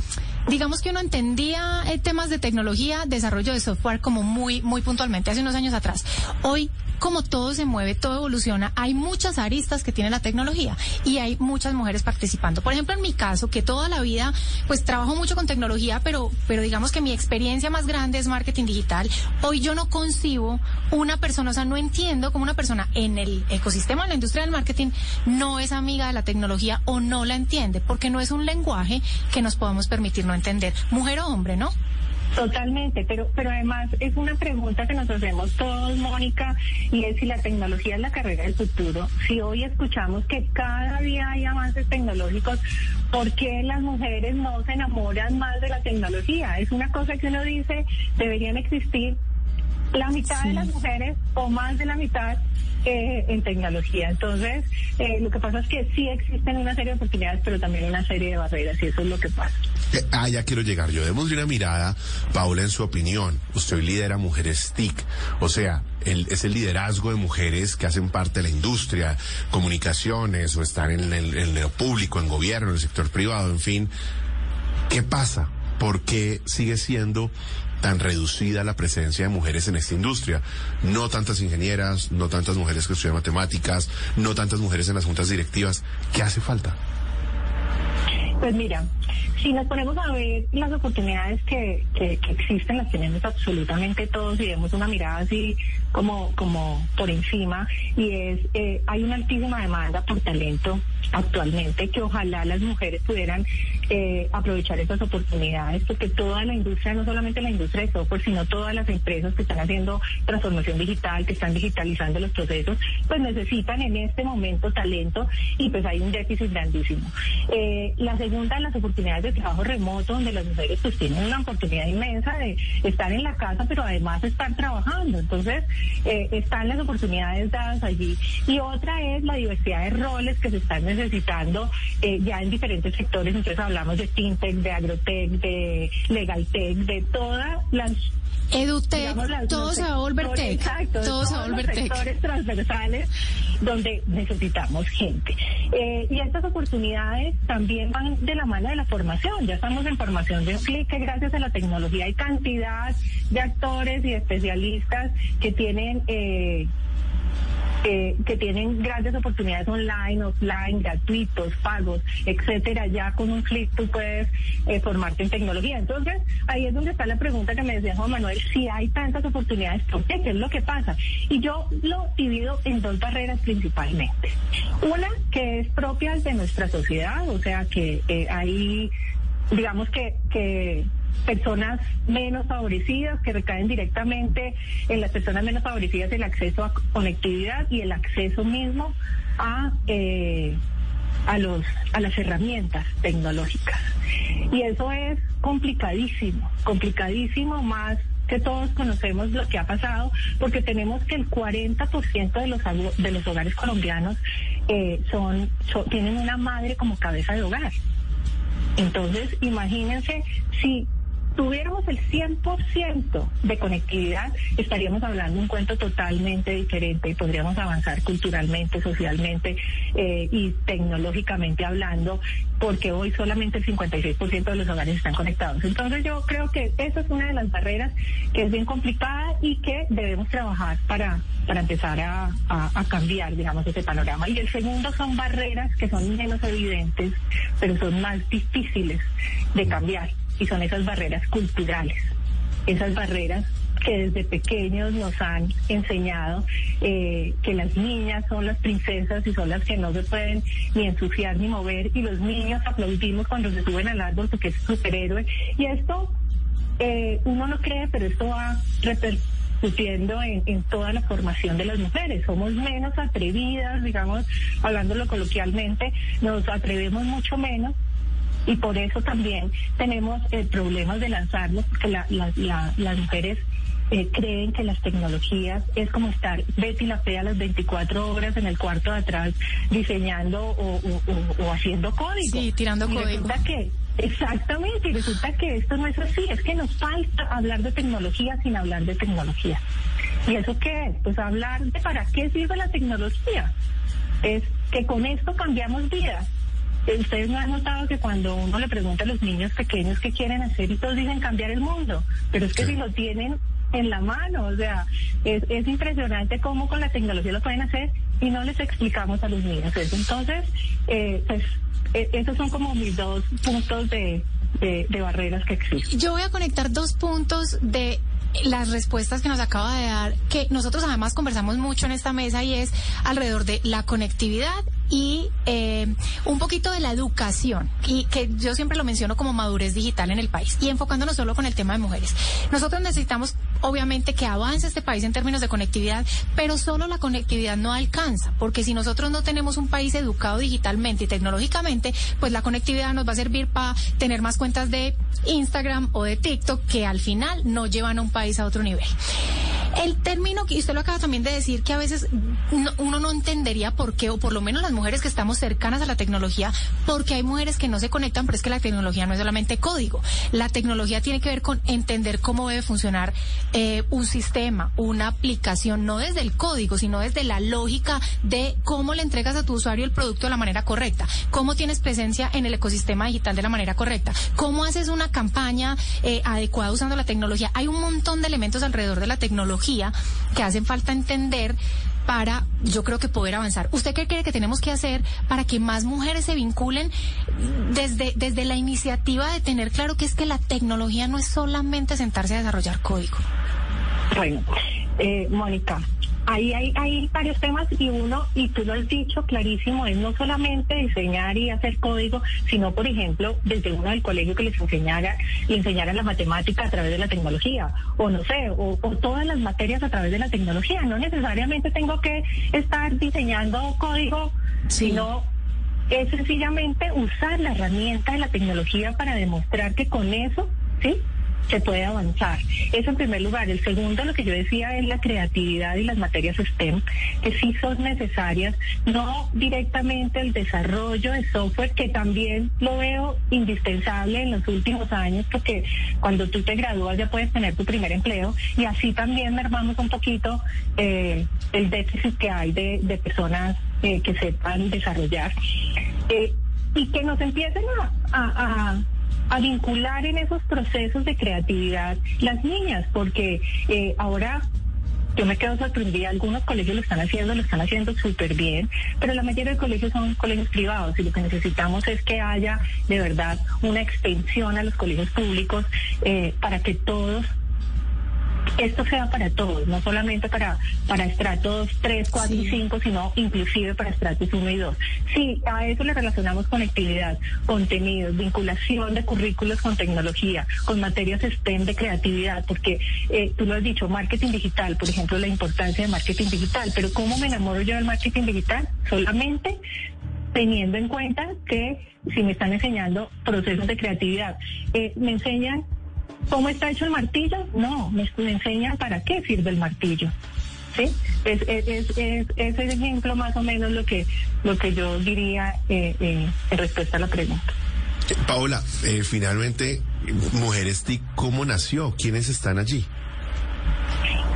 digamos que uno entendía eh, temas de tecnología, desarrollo de software como muy, muy puntualmente hace unos años atrás. Hoy como todo se mueve, todo evoluciona, hay muchas aristas que tiene la tecnología y hay muchas mujeres participando. Por ejemplo, en mi caso, que toda la vida, pues trabajo mucho con tecnología, pero, pero digamos que mi experiencia más grande es marketing digital. Hoy yo no concibo una persona, o sea, no entiendo cómo una persona en el ecosistema de la industria del marketing no es amiga de la tecnología o no la entiende, porque no es un lenguaje que nos podamos permitir no entender, mujer o hombre, ¿no? Totalmente, pero, pero además es una pregunta que nos hacemos todos, Mónica, y es si la tecnología es la carrera del futuro. Si hoy escuchamos que cada día hay avances tecnológicos, ¿por qué las mujeres no se enamoran más de la tecnología? Es una cosa que uno dice, deberían existir la mitad de las mujeres o más de la mitad eh, en tecnología. Entonces, eh, lo que pasa es que sí existen una serie de oportunidades, pero también una serie de barreras, y eso es lo que pasa. Eh, ah, ya quiero llegar. Yo démosle una mirada, Paula, en su opinión. Usted lidera Mujeres TIC, o sea, el, es el liderazgo de mujeres que hacen parte de la industria, comunicaciones, o están en el, en lo público, en gobierno, en el sector privado, en fin. ¿Qué pasa? ¿Por qué sigue siendo tan reducida la presencia de mujeres en esta industria. No tantas ingenieras, no tantas mujeres que estudian matemáticas, no tantas mujeres en las juntas directivas. ¿Qué hace falta? Pues mira, si nos ponemos a ver las oportunidades que, que, que, existen, las tenemos absolutamente todos y vemos una mirada así como, como por encima y es, eh, hay una altísima demanda por talento actualmente que ojalá las mujeres pudieran eh, aprovechar esas oportunidades porque toda la industria, no solamente la industria de software, sino todas las empresas que están haciendo transformación digital, que están digitalizando los procesos, pues necesitan en este momento talento y pues hay un déficit grandísimo. Eh, la segunda, las oportunidades de trabajo remoto, donde las mujeres pues tienen una oportunidad inmensa de estar en la casa, pero además estar trabajando. Entonces, eh, están las oportunidades dadas allí. Y otra es la diversidad de roles que se están necesitando eh, ya en diferentes sectores. Entonces, hablamos de fintech, de agrotech, de legaltech, de todas las Edutech, todo se va a volver tech. Exacto, todo se va a volver tech. sectores transversales donde necesitamos gente. Eh, y estas oportunidades también van de la mano de la formación. Ya estamos en formación de un clic que gracias a la tecnología hay cantidad de actores y especialistas que tienen... Eh, eh, que tienen grandes oportunidades online, offline, gratuitos, pagos, etcétera. Ya con un clic tú puedes eh, formarte en tecnología. Entonces, ahí es donde está la pregunta que me decía Juan Manuel, si hay tantas oportunidades, ¿por qué? ¿Qué es lo que pasa? Y yo lo divido en dos barreras principalmente. Una que es propia de nuestra sociedad, o sea que eh, hay digamos que, que personas menos favorecidas que recaen directamente en las personas menos favorecidas el acceso a conectividad y el acceso mismo a eh, a los a las herramientas tecnológicas. Y eso es complicadísimo, complicadísimo más que todos conocemos lo que ha pasado, porque tenemos que el 40% de los de los hogares colombianos eh, son, tienen una madre como cabeza de hogar. Entonces, imagínense si tuviéramos el 100% de conectividad, estaríamos hablando un cuento totalmente diferente y podríamos avanzar culturalmente, socialmente eh, y tecnológicamente hablando, porque hoy solamente el 56% de los hogares están conectados. Entonces yo creo que esa es una de las barreras que es bien complicada y que debemos trabajar para, para empezar a, a cambiar, digamos, ese panorama. Y el segundo son barreras que son menos evidentes, pero son más difíciles de cambiar y son esas barreras culturales, esas barreras que desde pequeños nos han enseñado eh, que las niñas son las princesas y son las que no se pueden ni ensuciar ni mover y los niños aplaudimos cuando se suben al árbol porque es superhéroe. Y esto eh, uno no cree pero esto va repercutiendo en, en toda la formación de las mujeres. Somos menos atrevidas digamos hablándolo coloquialmente nos atrevemos mucho menos y por eso también tenemos eh, problemas de lanzarlos, porque las mujeres eh, creen que las tecnologías es como estar Betty la fea las 24 horas en el cuarto de atrás diseñando o, haciendo código. Sí, tirando código. Resulta que, exactamente, y resulta que esto no es así, es que nos falta hablar de tecnología sin hablar de tecnología. ¿Y eso qué es? Pues hablar de para qué sirve la tecnología. Es que con esto cambiamos vidas ustedes no han notado que cuando uno le pregunta a los niños pequeños qué quieren hacer y todos dicen cambiar el mundo, pero es que si lo tienen en la mano, o sea, es, es impresionante cómo con la tecnología lo pueden hacer y no les explicamos a los niños eso. Entonces, eh, pues e, esos son como mis dos puntos de, de, de barreras que existen. Yo voy a conectar dos puntos de las respuestas que nos acaba de dar, que nosotros además conversamos mucho en esta mesa y es alrededor de la conectividad y eh, un poquito de la educación, y que yo siempre lo menciono como madurez digital en el país, y enfocándonos solo con el tema de mujeres. Nosotros necesitamos, obviamente, que avance este país en términos de conectividad, pero solo la conectividad no alcanza, porque si nosotros no tenemos un país educado digitalmente y tecnológicamente, pues la conectividad nos va a servir para tener más cuentas de Instagram o de TikTok que al final no llevan a un país a otro nivel. El término que usted lo acaba también de decir, que a veces uno no entendería por qué, o por lo menos las mujeres que estamos cercanas a la tecnología, porque hay mujeres que no se conectan, pero es que la tecnología no es solamente código. La tecnología tiene que ver con entender cómo debe funcionar eh, un sistema, una aplicación, no desde el código, sino desde la lógica de cómo le entregas a tu usuario el producto de la manera correcta, cómo tienes presencia en el ecosistema digital de la manera correcta, cómo haces una campaña eh, adecuada usando la tecnología. Hay un montón de elementos alrededor de la tecnología que hacen falta entender para, yo creo que poder avanzar. ¿Usted qué cree que tenemos que hacer para que más mujeres se vinculen desde, desde la iniciativa de tener claro que es que la tecnología no es solamente sentarse a desarrollar código? Bueno, eh, Mónica, Ahí hay, hay varios temas y uno, y tú lo has dicho clarísimo, es no solamente diseñar y hacer código, sino, por ejemplo, desde uno del colegio que les enseñara, le enseñara la matemática a través de la tecnología, o no sé, o, todas las materias a través de la tecnología. No necesariamente tengo que estar diseñando código, sino es sencillamente usar la herramienta de la tecnología para demostrar que con eso, ¿sí? Se puede avanzar. Eso en primer lugar. El segundo, lo que yo decía, es la creatividad y las materias STEM, que sí son necesarias, no directamente el desarrollo de software, que también lo veo indispensable en los últimos años, porque cuando tú te gradúas ya puedes tener tu primer empleo y así también mermamos un poquito eh, el déficit que hay de, personas eh, que sepan desarrollar. Eh, y que nos empiecen a a vincular en esos procesos de creatividad las niñas, porque eh, ahora yo me quedo sorprendida, algunos colegios lo están haciendo, lo están haciendo súper bien, pero la mayoría de colegios son colegios privados y lo que necesitamos es que haya de verdad una extensión a los colegios públicos eh, para que todos esto sea para todos, no solamente para, para estratos 3, 4 y 5, sino inclusive para estratos 1 y 2. Sí, a eso le relacionamos conectividad, contenidos, vinculación de currículos con tecnología, con materias STEM de creatividad, porque eh, tú lo has dicho, marketing digital, por ejemplo, la importancia de marketing digital, pero ¿cómo me enamoro yo del marketing digital? Solamente teniendo en cuenta que si me están enseñando procesos de creatividad, eh, me enseñan cómo está hecho el martillo, no, me, me enseñan para qué sirve el martillo. ¿Sí? Es, es, es, es, ese ejemplo más o menos lo que, lo que yo diría eh, eh, en respuesta a la pregunta. Paola, eh, finalmente, Mujeres TIC, ¿cómo nació? ¿Quiénes están allí?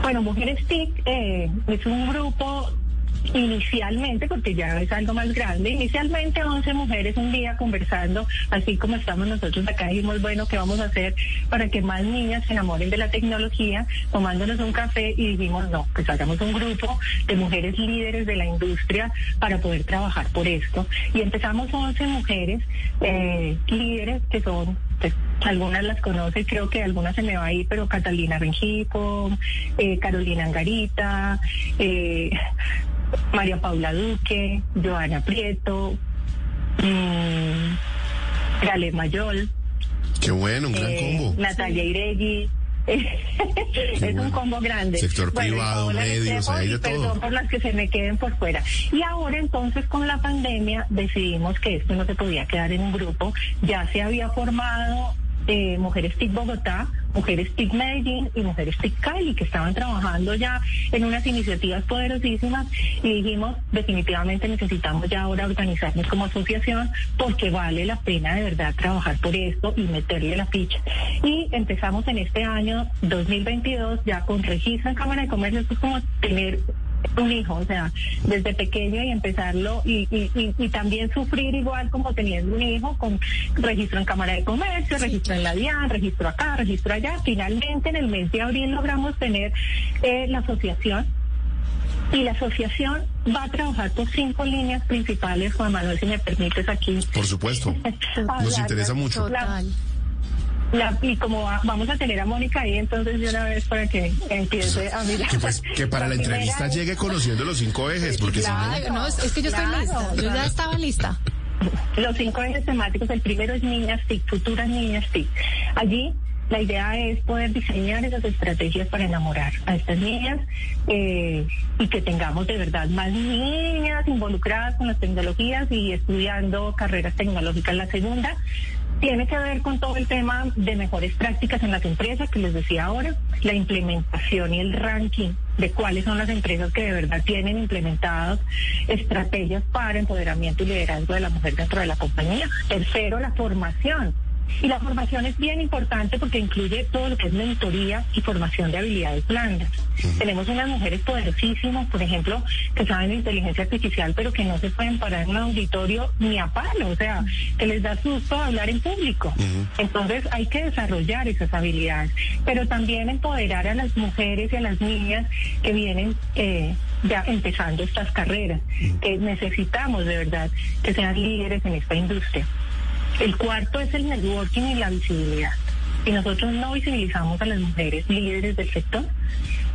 Bueno, Mujeres TIC eh, es un grupo inicialmente, porque ya es algo más grande, inicialmente 11 mujeres un día conversando, así como estamos nosotros acá, dijimos, bueno, ¿qué vamos a hacer para que más niñas se enamoren de la tecnología? Tomándonos un café y dijimos, no, pues hagamos un grupo de mujeres líderes de la industria para poder trabajar por esto. Y empezamos 11 mujeres eh, líderes que son pues, algunas las conoce, creo que algunas se me va a ir, pero Catalina Rengico, eh, Carolina Angarita, eh, María Paula Duque, Joana Prieto, mmm, Gale Mayol. Qué bueno, un gran eh, combo. Natalia Iregui. <laughs> es bueno. un combo grande. Sector privado, medios, hay de Perdón todo. por las que se me queden por fuera. Y ahora entonces con la pandemia decidimos que esto no se podía quedar en un grupo. Ya se había formado eh, Mujeres TIC Bogotá, Mujeres TIC Medellín y Mujeres TIC Cali, que estaban trabajando ya en unas iniciativas poderosísimas y dijimos definitivamente necesitamos ya ahora organizarnos como asociación porque vale la pena de verdad trabajar por esto y meterle la ficha. Y empezamos en este año 2022 ya con registro en Cámara de Comercio, esto es como tener un hijo, o sea, desde pequeño y empezarlo y, y, y, y también sufrir igual como teniendo un hijo con registro en Cámara de Comercio, registro en la DIAN, registro acá, registro allá. Finalmente en el mes de abril logramos tener eh, la asociación y la asociación va a trabajar por cinco líneas principales, Juan Manuel, si me permites aquí. Por supuesto. <laughs> Nos interesa mucho. La- y como va- vamos a tener a Mónica ahí, entonces de una vez para que empiece a mirar. Que, pues, que para la entrevista llegue conociendo los cinco ejes, porque si no... No, es, es que yo estoy Claro, lista. Yo ya estaba lista. Los cinco ejes temáticos, el primero es niñas TIC, futuras niñas TIC. Allí la idea es poder diseñar esas estrategias para enamorar a estas niñas eh, y que tengamos de verdad más niñas involucradas con las tecnologías y estudiando carreras tecnológicas. La segunda tiene que ver con todo el tema de mejores prácticas en las empresas, que les decía ahora, la implementación y el ranking de cuáles son las empresas que de verdad tienen implementadas estrategias para empoderamiento y liderazgo de la mujer dentro de la compañía. Tercero, la formación. Y la formación es bien importante porque incluye todo lo que es mentoría y formación de habilidades blandas. Tenemos unas mujeres poderosísimas, por ejemplo, que saben de inteligencia artificial, pero que no se pueden parar en un auditorio ni a palo, o sea, que les da susto hablar en público. Entonces hay que desarrollar esas habilidades, pero también empoderar a las mujeres y a las niñas que vienen eh, ya empezando estas carreras, que necesitamos de verdad que sean líderes en esta industria. El cuarto es el networking y la visibilidad. Si nosotros no visibilizamos a las mujeres líderes del sector,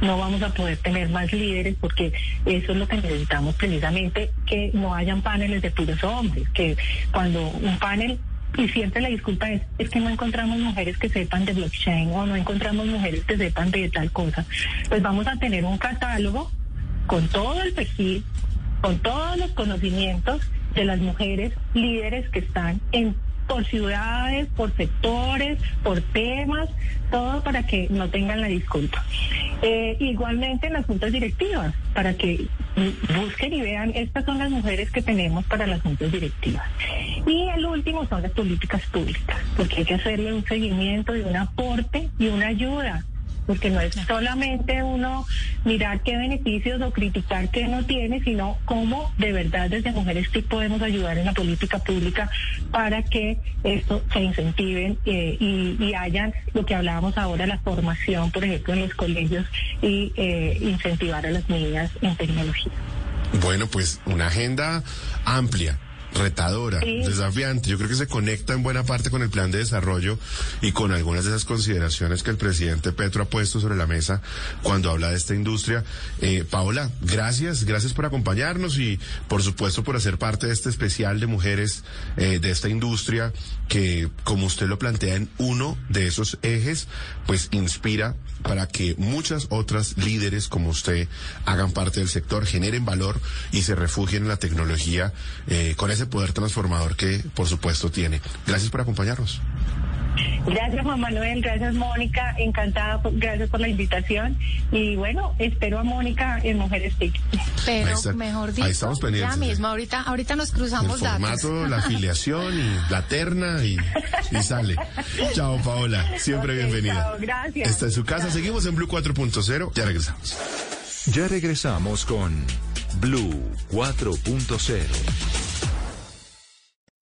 no vamos a poder tener más líderes porque eso es lo que necesitamos precisamente, que no hayan paneles de puros hombres, que cuando un panel y siempre la disculpa es, es que no encontramos mujeres que sepan de blockchain o no encontramos mujeres que sepan de tal cosa. Pues vamos a tener un catálogo con todo el perfil, con todos los conocimientos de las mujeres líderes que están en por ciudades, por sectores, por temas, todo para que no tengan la disculpa. Eh, igualmente en las juntas directivas, para que busquen y vean, estas son las mujeres que tenemos para las juntas directivas. Y el último son las políticas públicas, porque hay que hacerle un seguimiento y un aporte y una ayuda porque no es solamente uno mirar qué beneficios o criticar qué no tiene, sino cómo de verdad desde Mujeres TIC podemos ayudar en la política pública para que esto se incentiven eh, y, y hayan lo que hablábamos ahora, la formación, por ejemplo, en los colegios y eh, incentivar a las niñas en tecnología. Bueno, pues una agenda amplia retadora, Sí. desafiante. Yo creo que se conecta en buena parte con el plan de desarrollo y con algunas de esas consideraciones que el presidente Petro ha puesto sobre la mesa cuando habla de esta industria. Eh, Paola, gracias, gracias por acompañarnos y por supuesto por hacer parte de este especial de mujeres eh, de esta industria que, como usted lo plantea en uno de esos ejes, pues inspira para que muchas otras líderes como usted hagan parte del sector, generen valor y se refugien en la tecnología eh, con ese poder transformador que, por supuesto, tiene. Gracias por acompañarnos. Gracias Juan Manuel, gracias Mónica, encantada, gracias por la invitación y bueno, espero a Mónica en Mujeres TIC. Pero mejor dicho, ahí estamos pendientes. ya mismo, ahorita, ahorita nos cruzamos El formato, datos. la afiliación y la terna y, y sale. Chao Paola, siempre bienvenida. chao, gracias. Está en su casa, seguimos en Blue 4.0, ya regresamos. Ya regresamos con Blue 4.0.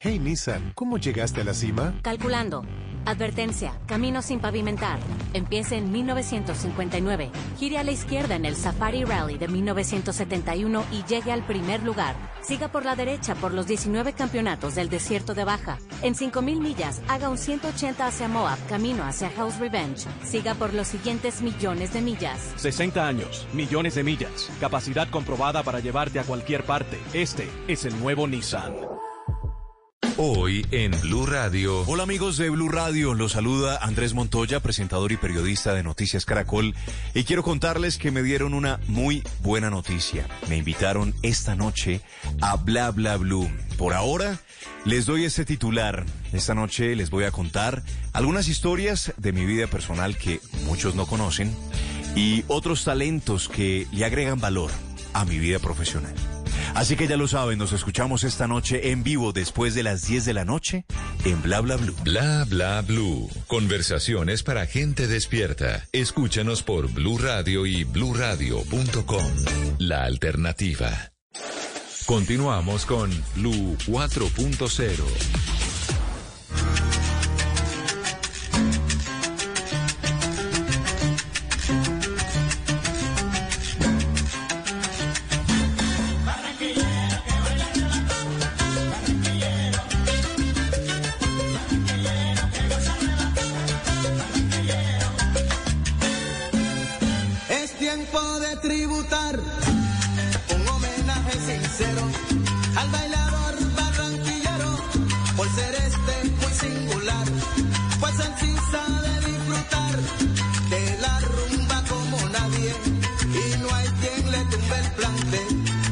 Hey Nissan, ¿cómo llegaste a la cima? Calculando. Advertencia, camino sin pavimentar. Empiece en 1959. Gire a la izquierda en el Safari Rally de 1971 y llegue al primer lugar. Siga por la derecha por los 19 campeonatos del desierto de Baja. En 5000 millas, haga un 180 hacia Moab, camino hacia House Revenge. Siga por los siguientes millones de millas. 60 años, millones de millas, capacidad comprobada para llevarte a cualquier parte. Este es el nuevo Nissan. Hoy en Blue Radio. Hola amigos de Blue Radio, los saluda Andrés Montoya, presentador y periodista de Noticias Caracol, y quiero contarles que me dieron una muy buena noticia. Me invitaron esta noche a Bla Bla Blue. Por ahora les doy ese titular. Esta noche les voy a contar algunas historias de mi vida personal que muchos no conocen y otros talentos que le agregan valor a mi vida profesional. Así que ya lo saben, nos escuchamos esta noche en vivo después de las 10 de la noche en Bla Bla Blue. Bla Bla Blue. Conversaciones para gente despierta. Escúchanos por Blue Radio y bluradio.com. La alternativa. Continuamos con Blue 4.0.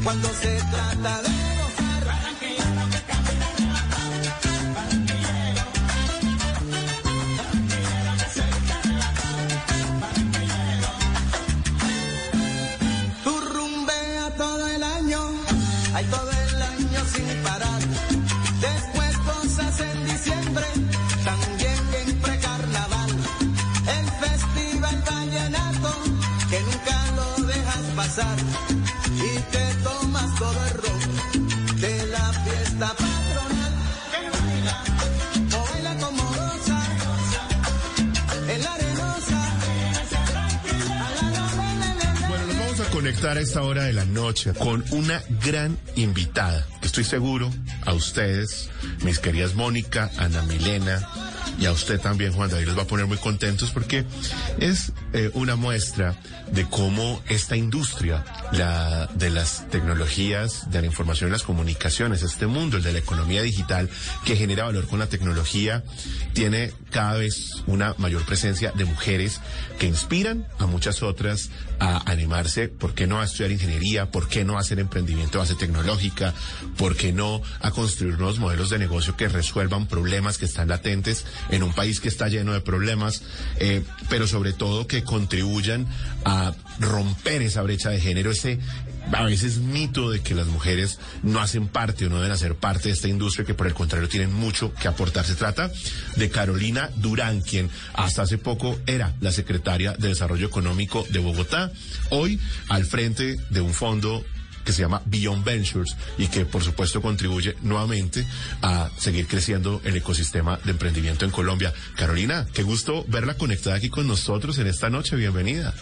cuando se trata de dejas pasar. Y te tomas todo el ron de la fiesta patronal. Que baila, o baila como rosa, en la arenosa. Bueno, nos vamos a conectar a esta hora de la noche con una gran invitada. Estoy seguro a ustedes, mis queridas Mónica, Ana Milena y a usted también, Juan David, los va a poner muy contentos porque es eh, una muestra de cómo esta industria, la de las tecnologías, de la información y las comunicaciones, este mundo, el de la economía digital, que genera valor con la tecnología, tiene cada vez una mayor presencia de mujeres que inspiran a muchas otras a animarse, ¿por qué no a estudiar ingeniería? ¿Por qué no a hacer emprendimiento base tecnológica? ¿Por qué no a construir nuevos modelos de negocio que resuelvan problemas que están latentes en un país que está lleno de problemas? Eh, pero sobre todo que contribuyan a romper esa brecha de género, ese a veces mito de que las mujeres no hacen parte o no deben hacer parte de esta industria, que por el contrario tienen mucho que aportar. Se trata de Carolina Durán, quien hasta hace poco era la secretaria de Desarrollo Económico de Bogotá, hoy al frente de un fondo que se llama Beyond Ventures y que por supuesto contribuye nuevamente a seguir creciendo el ecosistema de emprendimiento en Colombia. Carolina, qué gusto verla conectada aquí con nosotros en esta noche. Bienvenida.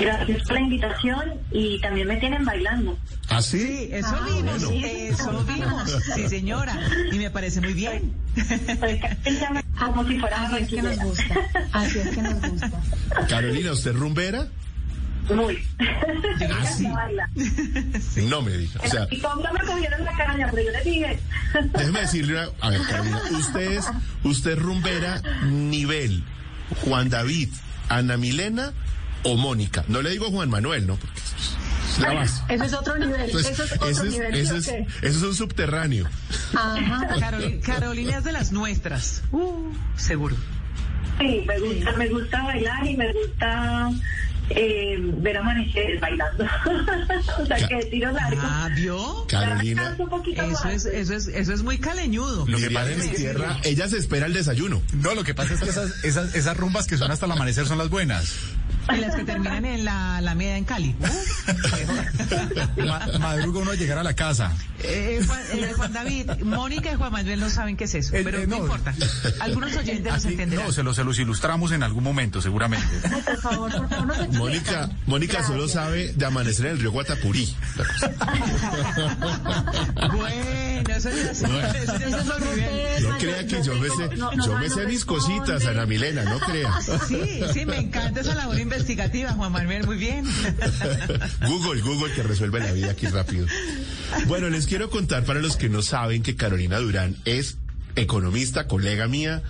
Gracias por la invitación y también me tienen bailando. ¿Ah, sí? Sí, eso Ah, vimos, bueno. eso vimos, sí señora, y me parece muy bien. <laughs> Como si fuera Así es que nos gusta. Así es que nos gusta. Carolina, ¿usted es rumbera? Muy. ¿Ah, <laughs> sí? No me diga. O sea, Y como me cogieron la caña, pero yo le dije. déjeme decirle una... A ver, Carolina, usted es, usted es rumbera nivel Juan David, Ana Milena o Mónica. No le digo Juan Manuel, ¿no? Porque es la base. Eso es otro nivel. Entonces, eso es otro ese es, nivel. ese ¿sí es- eso es un subterráneo. Ajá. <laughs> Carolina es de las nuestras, uh, seguro. Sí, me gusta, me gusta bailar y me gusta eh, ver amanecer bailando. <laughs> o sea, que tiro largo. Ah, ¿vio? Carolina, Canso un poquito Eso más. es, eso es, eso es muy caleñudo. Lo que pasa en es mi tierra, ella se espera el desayuno. No, lo que pasa es que esas, esas, esas rumbas que son hasta el amanecer son las buenas. Y las que terminan en la Alameda en Cali. Ma- madruga uno a llegar a la casa. Eh, Juan, eh, Juan David, Mónica y Juan Manuel no saben qué es eso, Eh, pero eh, no, no. importa. Algunos oyentes Así- entenderán. no, se los, se los ilustramos en algún momento, seguramente. Por favor, por favor, no se. Mónica, Mónica solo sabe de amanecer en el río Guatapurí. <laughs> Bueno, eso ya ya. No crea que yo me sé, No, yo me sé mis cositas, Ana Milena, no crea. <laughs> Sí, sí, me encanta esa labor investigativa, Juan Manuel, muy bien. <laughs> Google, Google que resuelve la vida aquí rápido. Bueno, les quiero contar para los que no saben que Carolina Durán es economista, colega mía,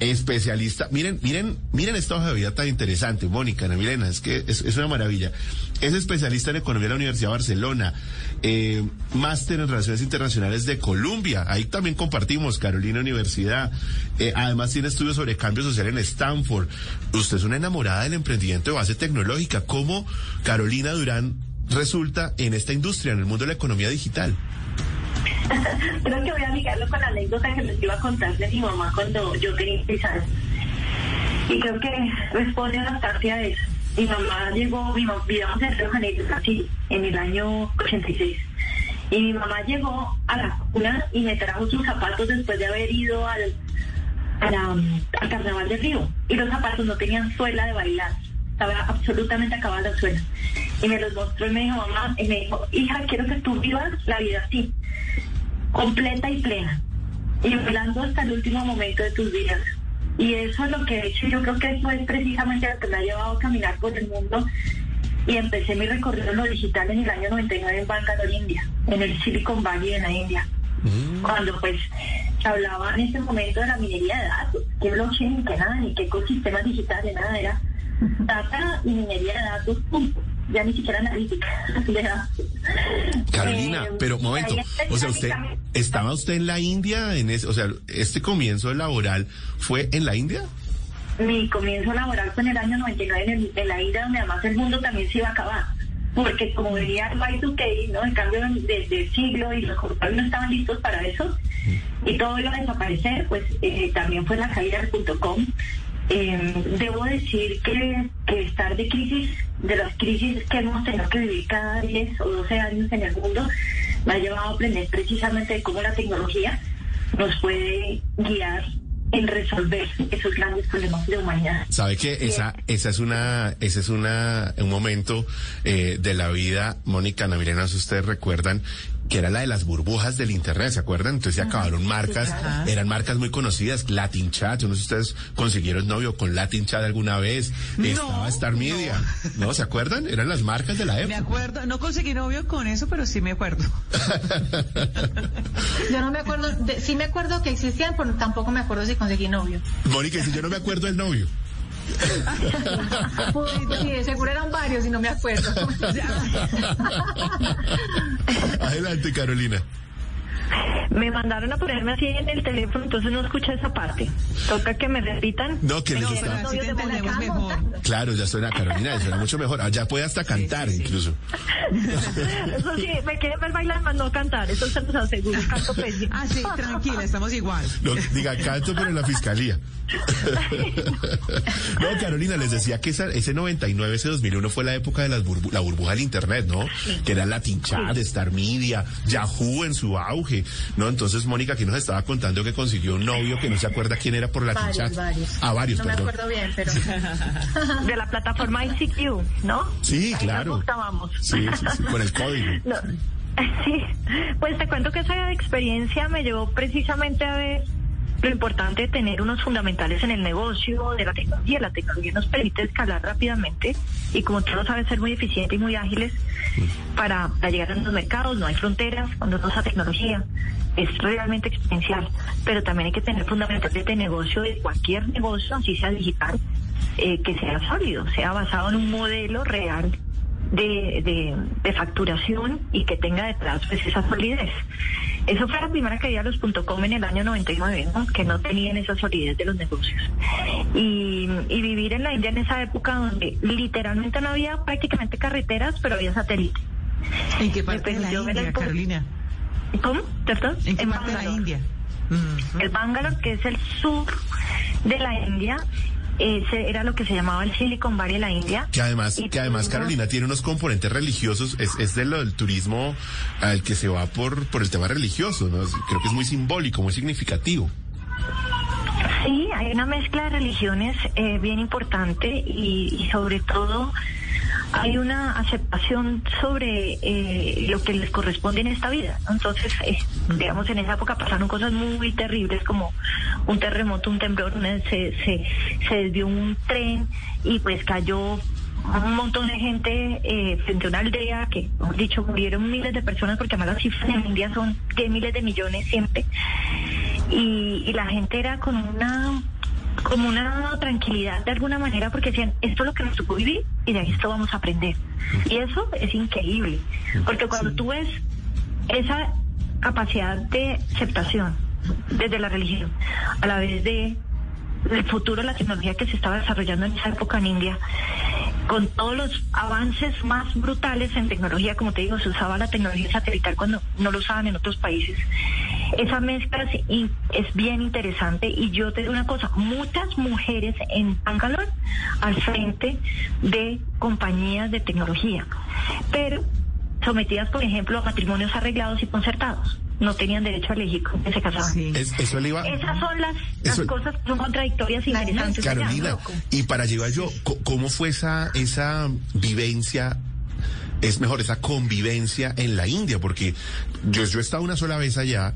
especialista. Miren, miren, miren esta hoja de vida tan interesante, Mónica, Ana Milena, es que es, una maravilla. Es especialista en economía de la Universidad de Barcelona, eh, máster en relaciones internacionales de Columbia, ahí también compartimos, Carolina Universidad. Eh, además tiene estudios sobre cambio social en Stanford. Usted es una enamorada del emprendimiento de base tecnológica. ¿Cómo Carolina Durán resulta en esta industria, en el mundo de la economía digital? <laughs> Creo que voy a ligarlo con la anécdota que les iba a contar de mi mamá cuando yo tenía seis años. Y creo que responde bastante a eso. Mi mamá llegó, mi mamá, vivíamos en Río Janeiro, Brasil, en el año 86. Y mi mamá llegó a la cuna y me trajo sus zapatos después de haber ido al, al carnaval de Río. Y los zapatos no tenían suela de bailar. Estaba absolutamente acabada la suela. Y me los mostró y me dijo, mamá, y me dijo, hija, quiero que tú vivas la vida así completa y plena y bailando hasta el último momento de tus días. Y eso es lo que he hecho. Yo creo que eso es precisamente lo que me ha llevado a caminar por el mundo. Y empecé mi recorrido en lo digital en el año 99 en Bangalore, India, en el Silicon Valley de la India. Cuando pues se hablaba en ese momento de la minería de datos, que blockchain, que nada, ni qué ecosistemas digitales, nada, era data y minería de datos, punto. Ya ni siquiera analítica. <laughs> Carolina, Eh, pero momento, o sea, usted estaba usted en la India en ese, o sea, este comienzo laboral fue en la India? mi comienzo laboral fue en el año 99 en, el- en la India, donde además el mundo también se iba a acabar. Porque como venía el Y2K, ¿no? El cambio de, de siglo y los computadores no estaban listos para eso y todo iba a desaparecer, pues eh, también fue la caída del punto com. Eh, debo decir que, que estar de crisis, de las crisis que hemos tenido que vivir cada 10 o 12 años en el mundo, me ha llevado a aprender precisamente de cómo la tecnología nos puede guiar en resolver esos grandes problemas de humanidad. Sabe que esa, esa es una, ese es una, un momento eh, de la vida, Mónica, Ana Milena, si ustedes recuerdan, que era la de las burbujas del internet, ¿se acuerdan? Entonces se acabaron marcas, Ajá. eran marcas muy conocidas, Latin Chat, yo no sé si ustedes consiguieron novio con Latin Chat alguna vez, estaba Star Media, no. ¿Se acuerdan? Eran las marcas de la Me época. acuerdo, no conseguí novio con eso, pero sí me acuerdo. Yo no me acuerdo, de- sí me acuerdo que existían, pero tampoco me acuerdo si conseguí novio. Mónica, si yo no me acuerdo del novio. Pues, seguro eran varios y no me acuerdo. Adelante, Carolina. Me mandaron a ponerme así en el teléfono, entonces no escuché esa parte. Toca que me repitan. No, que les No, está... te mejor. Claro, ya suena Carolina, ya suena mucho mejor. Ah, Ya puede hasta cantar sí, sí. incluso. Eso sí, me quieren ver bailar, más no cantar. Eso se los aseguro. Canto pésimo. Ah, sí, tranquila, estamos igual. No, diga, canto, pero en la fiscalía. no, Carolina, les decía que esa- ese 99, ese 2001 fue la época de las burbu- la burbuja del Internet, ¿no? Que era Latin Chat, Star Media, Yahoo en su auge, ¿no? Entonces, Mónica aquí nos estaba contando que consiguió un novio que no se acuerda quién era por Latin Varios, Chat. varios. Ah, varios, No me acuerdo bien, pero... <laughs> De la plataforma ICQ, ¿no? Sí, Ahí claro. Nos. Sí, sí, sí, con el código. <laughs> No, <laughs> Sí, pues te cuento que esa experiencia me llevó precisamente a ver lo importante de tener unos fundamentales en el negocio de la tecnología. La tecnología nos permite escalar rápidamente y como tú lo sabes, ser muy eficientes y muy ágiles para, para llegar a los mercados. No hay fronteras cuando uno usa tecnología. Es realmente exponencial, pero también hay que tener fundamentales de negocio, de cualquier negocio, así sea digital, eh, que sea sólido, sea basado en un modelo real de, de, de facturación y que tenga detrás pues esa solidez. Eso fue la primera caída de los .com en el año 99, ¿no? que no tenían esa solidez de los negocios. Y, y vivir en la India en esa época donde literalmente no había prácticamente carreteras, pero había satélite. ¿En qué parte de la India, Carolina? ¿Cómo? ¿Perdón? ¿En qué parte de la Bangalore. India? El Bangalore, que es el sur de la India, ese era lo que se llamaba el Silicon Valley de la India. Que además, Y que además Carolina tiene unos componentes religiosos, es, es de lo del turismo al que se va por, por el tema religioso, ¿no? Creo que es muy simbólico, muy significativo. Sí, hay una mezcla de religiones eh, bien importante y, y sobre todo hay una aceptación sobre eh, lo que les corresponde en esta vida. Entonces, eh, digamos, en esa época pasaron cosas muy terribles como un terremoto, un temblor, se, se desvió un tren y pues cayó un montón de gente eh, frente a una aldea que, hemos dicho, murieron miles de personas porque además las cifras en India son de miles de millones siempre. Y, y la gente era con una como una tranquilidad de alguna manera porque decían, esto es lo que nos tocó vivir y de esto vamos a aprender. Y eso es increíble, porque cuando tú ves esa capacidad de aceptación desde la religión, a la vez de el futuro de la tecnología que se estaba desarrollando en esa época en India, con todos los avances más brutales en tecnología, como te digo, se usaba la tecnología satelital cuando no lo usaban en otros países. Esa mezcla es, es bien interesante y yo te digo una cosa, muchas mujeres en Bangalore al frente de compañías de tecnología, pero sometidas, por ejemplo, a matrimonios arreglados y concertados. No tenían derecho a elegir con quién se casaban. Es- eso le iba... Esas son las, las Eso- cosas que son contradictorias y interesantes. Carolina, y para llevar yo, co- ¿cómo fue esa, esa vivencia? Es mejor, esa convivencia en la India, porque yo, yo he estado una sola vez allá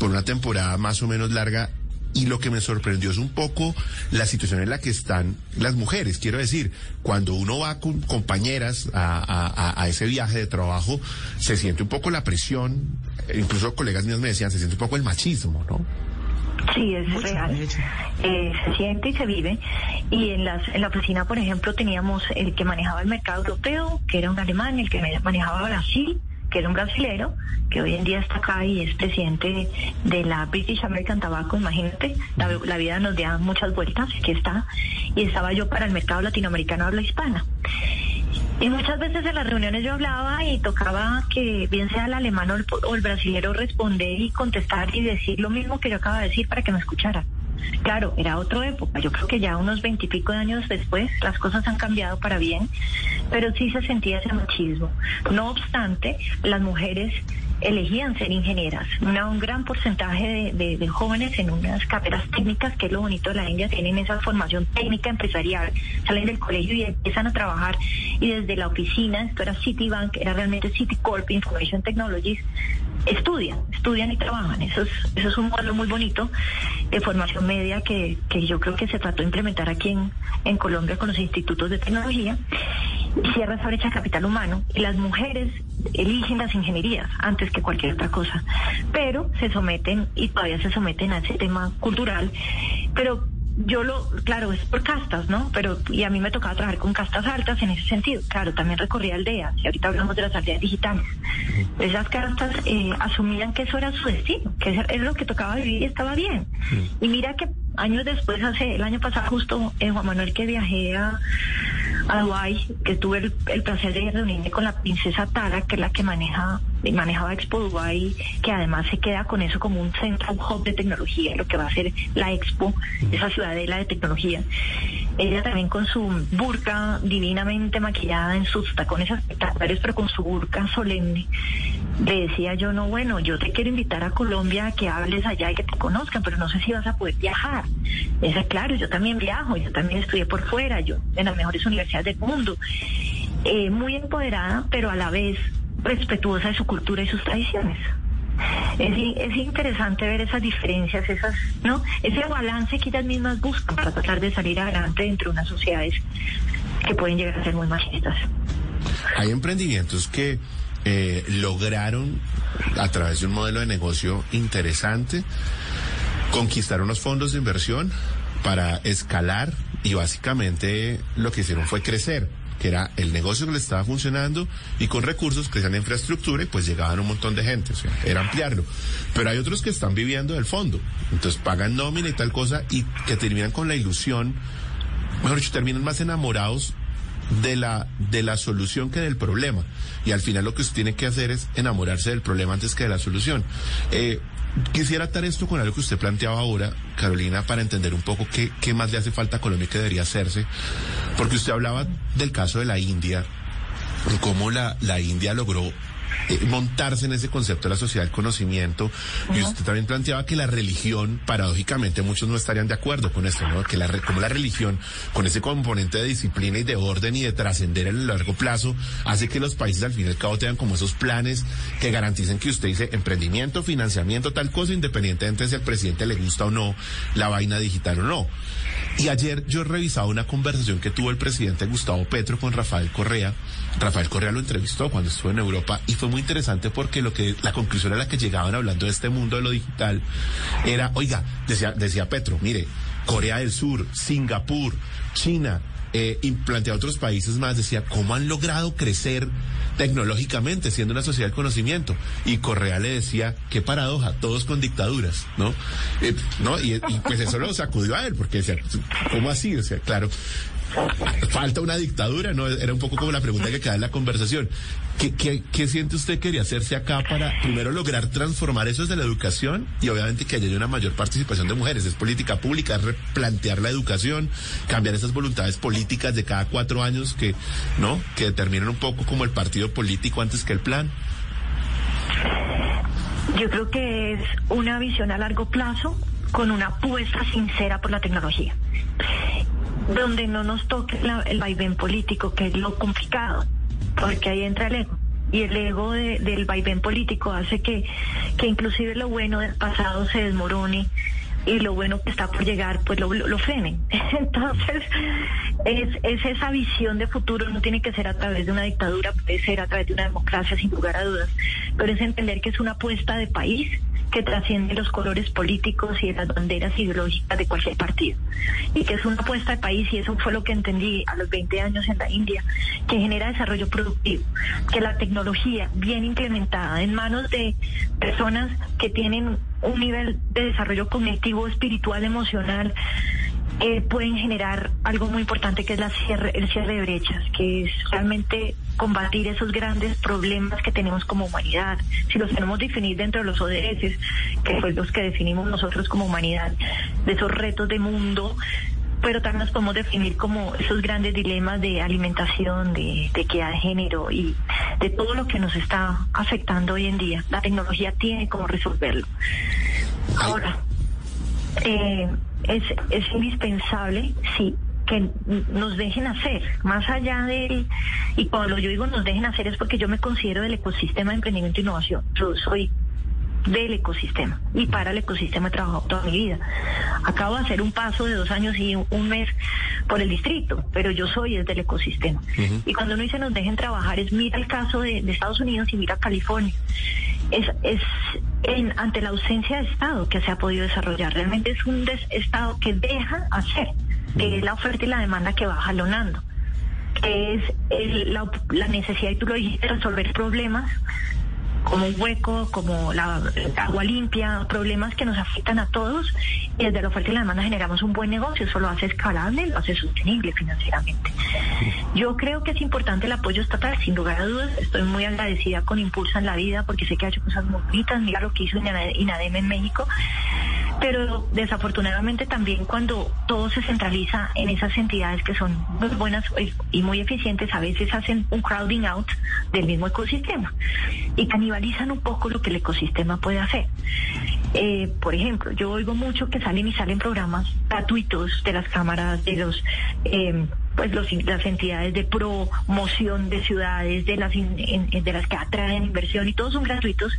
por una temporada más o menos larga y lo que me sorprendió es un poco la situación en la que están las mujeres. Quiero decir, cuando uno va con compañeras a, a- a- a ese viaje de trabajo, se siente un poco la presión, incluso colegas míos me decían, se siente un poco el machismo, ¿no? Sí, es real. Eh, se siente y se vive. Y en, las, en la oficina, por ejemplo, teníamos el que manejaba el mercado europeo, que era un alemán, el que manejaba Brasil, que era un brasilero, que hoy en día está acá y es presidente de la British American Tobacco, imagínate, la, la vida nos da muchas vueltas, aquí está, y estaba yo para el mercado latinoamericano habla hispana. Y muchas veces en las reuniones yo hablaba y tocaba que bien sea el alemán o el, o el brasilero responder y contestar y decir lo mismo que yo acabo de decir para que me escucharan. Claro, era otra época. Yo creo que ya unos veintipico de años después las cosas han cambiado para bien, pero sí se sentía ese machismo. No obstante, las mujeres elegían ser ingenieras. Una- un gran porcentaje de, de- de jóvenes en unas carreras técnicas, que es lo bonito de la India, tienen esa formación técnica empresarial, salen del colegio y empiezan a trabajar y desde la oficina, esto era Citibank, era realmente Citicorp Information Technologies, estudian, estudian y trabajan. Eso es, eso es un modelo muy bonito de formación media que, que yo creo que se trató de implementar aquí en, en Colombia con los institutos de tecnología. Cierra esa brecha capital humano. Y las mujeres eligen las ingenierías antes que cualquier otra cosa. Pero se someten y todavía se someten a ese tema cultural. Pero yo lo, claro, es por castas, ¿no? Pero, y a mí me tocaba trabajar con castas altas en ese sentido. Claro, también recorría aldeas, y ahorita hablamos de las aldeas digitales. Esas castas eh, asumían que eso era su destino, que eso era lo que tocaba vivir y estaba bien. Y mira que años después, hace el año pasado justo, eh, Juan Manuel, que viajé a, a Dubái, que tuve el, placer de reunirme con la princesa Tara, que es la que maneja manejaba Expo Dubai, que además se queda con eso como un centro, hub de tecnología, lo que va a ser la Expo, esa ciudadela de tecnología. Ella también con su burka divinamente maquillada en sus tacones espectaculares, pero con su burka solemne. Le decía yo, no, bueno, yo te quiero invitar a Colombia a que hables allá y que te conozcan, pero no sé si vas a poder viajar. Esa, claro, yo también viajo, yo también estudié por fuera, yo en las mejores universidades del mundo. Eh, muy empoderada, pero a la vez respetuosa de su cultura y sus tradiciones. Es, es interesante ver esas diferencias, esas, ¿no? Ese balance que ellas mismas buscan para tratar de salir adelante dentro de unas sociedades que pueden llegar a ser muy machistas. Hay emprendimientos que eh, lograron, a través de un modelo de negocio interesante, conquistar unos fondos de inversión para escalar y básicamente lo que hicieron fue crecer que era el negocio que les estaba funcionando y con recursos crecían infraestructura y pues llegaban un montón de gente, o sea, era ampliarlo. Pero hay otros que están viviendo del fondo, entonces pagan nómina y tal cosa y que terminan con la ilusión, mejor dicho, terminan más enamorados de la, de la solución que del problema. Y al final lo que usted tiene que hacer es enamorarse del problema antes que de la solución. Eh, quisiera atar esto con algo que usted planteaba ahora, Carolina, para entender un poco qué, qué más le hace falta a Colombia y qué debería hacerse. Porque usted hablaba del caso de la India, cómo la, la India logró eh, montarse en ese concepto de la sociedad del conocimiento. Y usted también planteaba que la religión, paradójicamente, muchos no estarían de acuerdo con esto, ¿no? Que la, como la religión, con ese componente de disciplina y de orden y de trascender en el largo plazo, hace que los países al fin y al cabo tengan como esos planes que garanticen que usted dice emprendimiento, financiamiento, tal cosa, independientemente de si al presidente le gusta o no la vaina digital o no. Y ayer yo he revisado una conversación que tuvo el presidente Gustavo Petro con Rafael Correa. Rafael Correa lo entrevistó cuando estuvo en Europa y fue muy interesante porque lo que la conclusión a la que llegaban hablando de este mundo de lo digital era, oiga, decía, decía Petro, mire, Corea del Sur, Singapur, China, eh, y plantea otros países más, decía, ¿cómo han logrado crecer tecnológicamente siendo una sociedad del conocimiento? Y Correa le decía, qué paradoja, todos con dictaduras, ¿no? Eh, ¿no? Y, y pues eso lo sacudió a él, porque decía, ¿cómo así? O sea, claro, falta una dictadura, ¿no? Era un poco como la pregunta que queda en la conversación. ¿Qué, qué, siente usted quería hacerse acá para primero lograr transformar eso desde la educación y obviamente que haya una mayor participación de mujeres? Es política pública, es replantear la educación, cambiar esas voluntades políticas de cada cuatro años que, ¿no? Que determinan un poco como el partido político antes que el plan. Yo creo que es una visión a largo plazo con una apuesta sincera por la tecnología, donde no nos toque la- el vaivén político, que es lo complicado, porque ahí entra el ego. Y el ego de- del vaivén político hace que, que inclusive lo bueno del pasado se desmorone y lo bueno que está por llegar, pues lo, lo, lo frenen. <laughs> Entonces, es, es esa visión de futuro, no tiene que ser a través de una dictadura, puede ser a través de una democracia, sin lugar a dudas, pero es entender que es una apuesta de país que trasciende los colores políticos y las banderas ideológicas de cualquier partido. Y que es una apuesta de país, y eso fue lo que entendí a los 20 años en la India, que genera desarrollo productivo, que la tecnología bien implementada en manos de personas que tienen un nivel de desarrollo cognitivo, espiritual, emocional, eh, pueden generar algo muy importante que es la cierre, el cierre de brechas, que es realmente combatir esos grandes problemas que tenemos como humanidad. Si los tenemos definir dentro de los ODS, que fue los que definimos nosotros como humanidad, de esos retos de mundo, pero también nos podemos definir como esos grandes dilemas de alimentación, de, de equidad de género y de todo lo que nos está afectando hoy en día. La tecnología tiene cómo resolverlo. Ahora, eh, es, es indispensable, sí, que nos dejen hacer, más allá del, y cuando yo digo nos dejen hacer es porque yo me considero del ecosistema de emprendimiento e innovación. Yo soy del ecosistema y para el ecosistema he trabajado toda mi vida. Acabo de hacer un paso de dos años y un mes por el distrito, pero yo soy desde el ecosistema. Y cuando uno dice nos dejen trabajar es mira el caso de, de Estados Unidos y mira California. Es, es en, ante la ausencia de Estado que se ha podido desarrollar. Realmente es un des- Estado que deja hacer, que es la oferta y la demanda que va jalonando que es el- la, la necesidad, y tú lo dijiste, de resolver problemas como un hueco, como la agua limpia, problemas que nos afectan a todos y desde la oferta y la demanda generamos un buen negocio, eso lo hace escalable, lo hace sostenible financieramente. Yo creo que es importante el apoyo estatal, sin lugar a dudas, estoy muy agradecida con Impulsa en la vida porque sé que ha hecho cosas muy bonitas, mira lo que hizo Inade- INADEM en México, pero desafortunadamente también cuando todo se centraliza en esas entidades que son muy buenas y muy eficientes, a veces hacen un crowding out del mismo ecosistema y canibalizan un poco lo que el ecosistema puede hacer. Eh, por ejemplo, yo oigo mucho que salen y salen programas gratuitos de las cámaras, de los... eh, pues los, las entidades de promoción de ciudades, de las, de las que atraen inversión y todos son gratuitos,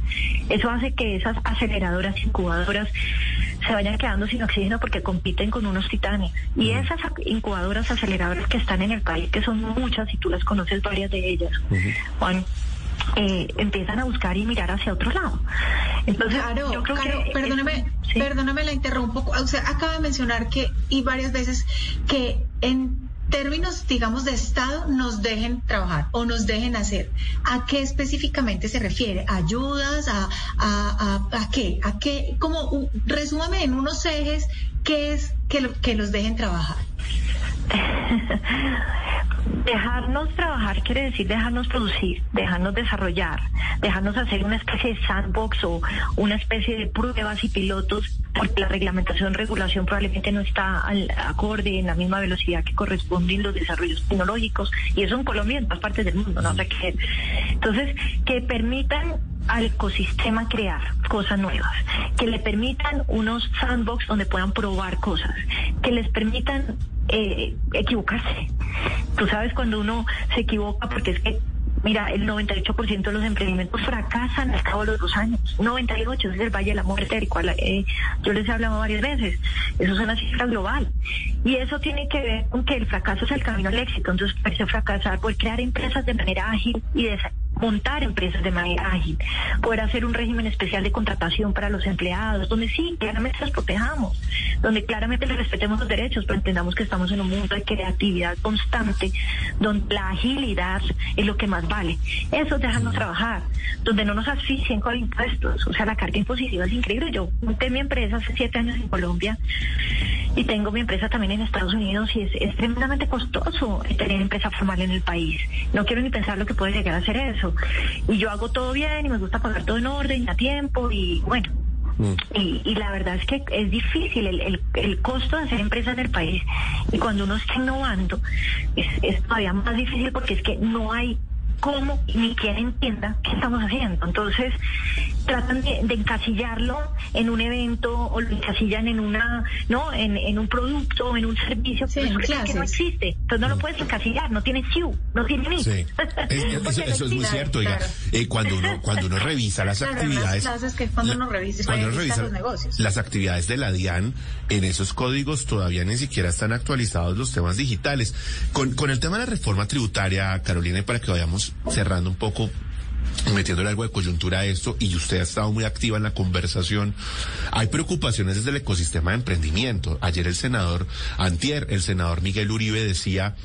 eso hace que esas aceleradoras, incubadoras se vayan quedando sin oxígeno porque compiten con unos titanes. Y esas incubadoras aceleradoras que están en el país, que son muchas y tú las conoces varias de ellas, Juan, eh, empiezan a buscar y mirar hacia otro lado. Entonces, yo creo que perdóname, perdóname la interrumpo. Usted acaba de mencionar que, y varias veces, que en términos, digamos, de Estado, nos dejen trabajar o nos dejen hacer. ¿A qué específicamente se refiere? ¿Ayudas? ¿A, a, a, a qué? ¿A qué? Como, resúmame en unos ejes, ¿qué es que, que los dejen trabajar? <laughs> Dejarnos trabajar quiere decir dejarnos producir, dejarnos desarrollar, dejarnos hacer una especie de sandbox o una especie de pruebas y pilotos, porque la reglamentación, regulación probablemente no está al acorde en la misma velocidad que corresponden los desarrollos tecnológicos, y eso en Colombia y en todas partes del mundo, ¿no? sé qué. Entonces, que permitan al ecosistema crear cosas nuevas, que le permitan unos sandbox donde puedan probar cosas, que les permitan eh, equivocarse. Tú sabes cuando uno se equivoca porque es que Mira, el 98% de los emprendimientos fracasan al cabo de los dos años. 98 es el Valle de la Muerte, del cual eh, yo les he hablado varias veces. Eso es una cifra global. Y eso tiene que ver con que el fracaso es el camino al éxito. Entonces, parece fracasar, por crear empresas de manera ágil y de montar empresas de manera ágil, poder hacer un régimen especial de contratación para los empleados, donde sí, claramente los protejamos, donde claramente les respetemos los derechos, pero entendamos que estamos en un mundo de creatividad constante, donde la agilidad es lo que más vale. Eso es dejarnos trabajar, donde no nos asfixien con impuestos, o sea, la carga impositiva es increíble. Yo monté mi empresa hace siete años en Colombia y tengo mi empresa también en Estados Unidos y es, es tremendamente costoso tener empresa formal en el país. No quiero ni pensar lo que puede llegar a ser eso. Y yo hago todo bien y me gusta pagar todo en orden, a tiempo y bueno. Mm. Y, y, la verdad es que es difícil el, el, el, costo de hacer empresa en el país y cuando uno está innovando es, es todavía más difícil porque es que no hay cómo ni quien entienda qué estamos haciendo. Entonces, tratan de, encasillarlo en un evento o lo encasillan en una, ¿no? En, en un producto o en un servicio sí, que no existe. Entonces no lo puedes encasillar, no tiene SIU, no tiene ni. Sí. <laughs> eso, es muy cierto, oiga. Eh, cuando uno cuando uno revisa las <laughs> actividades, las que cuando uno revisa, cuando uno revisa los negocios. las actividades de la DIAN, en esos códigos todavía ni siquiera están actualizados los temas digitales. Con, con el tema de la reforma tributaria, Carolina, y para que vayamos cerrando un poco metiéndole algo de coyuntura a esto y usted ha estado muy activa en la conversación. Hay preocupaciones desde el ecosistema de emprendimiento. Ayer el senador Antier, el senador Miguel Uribe decía,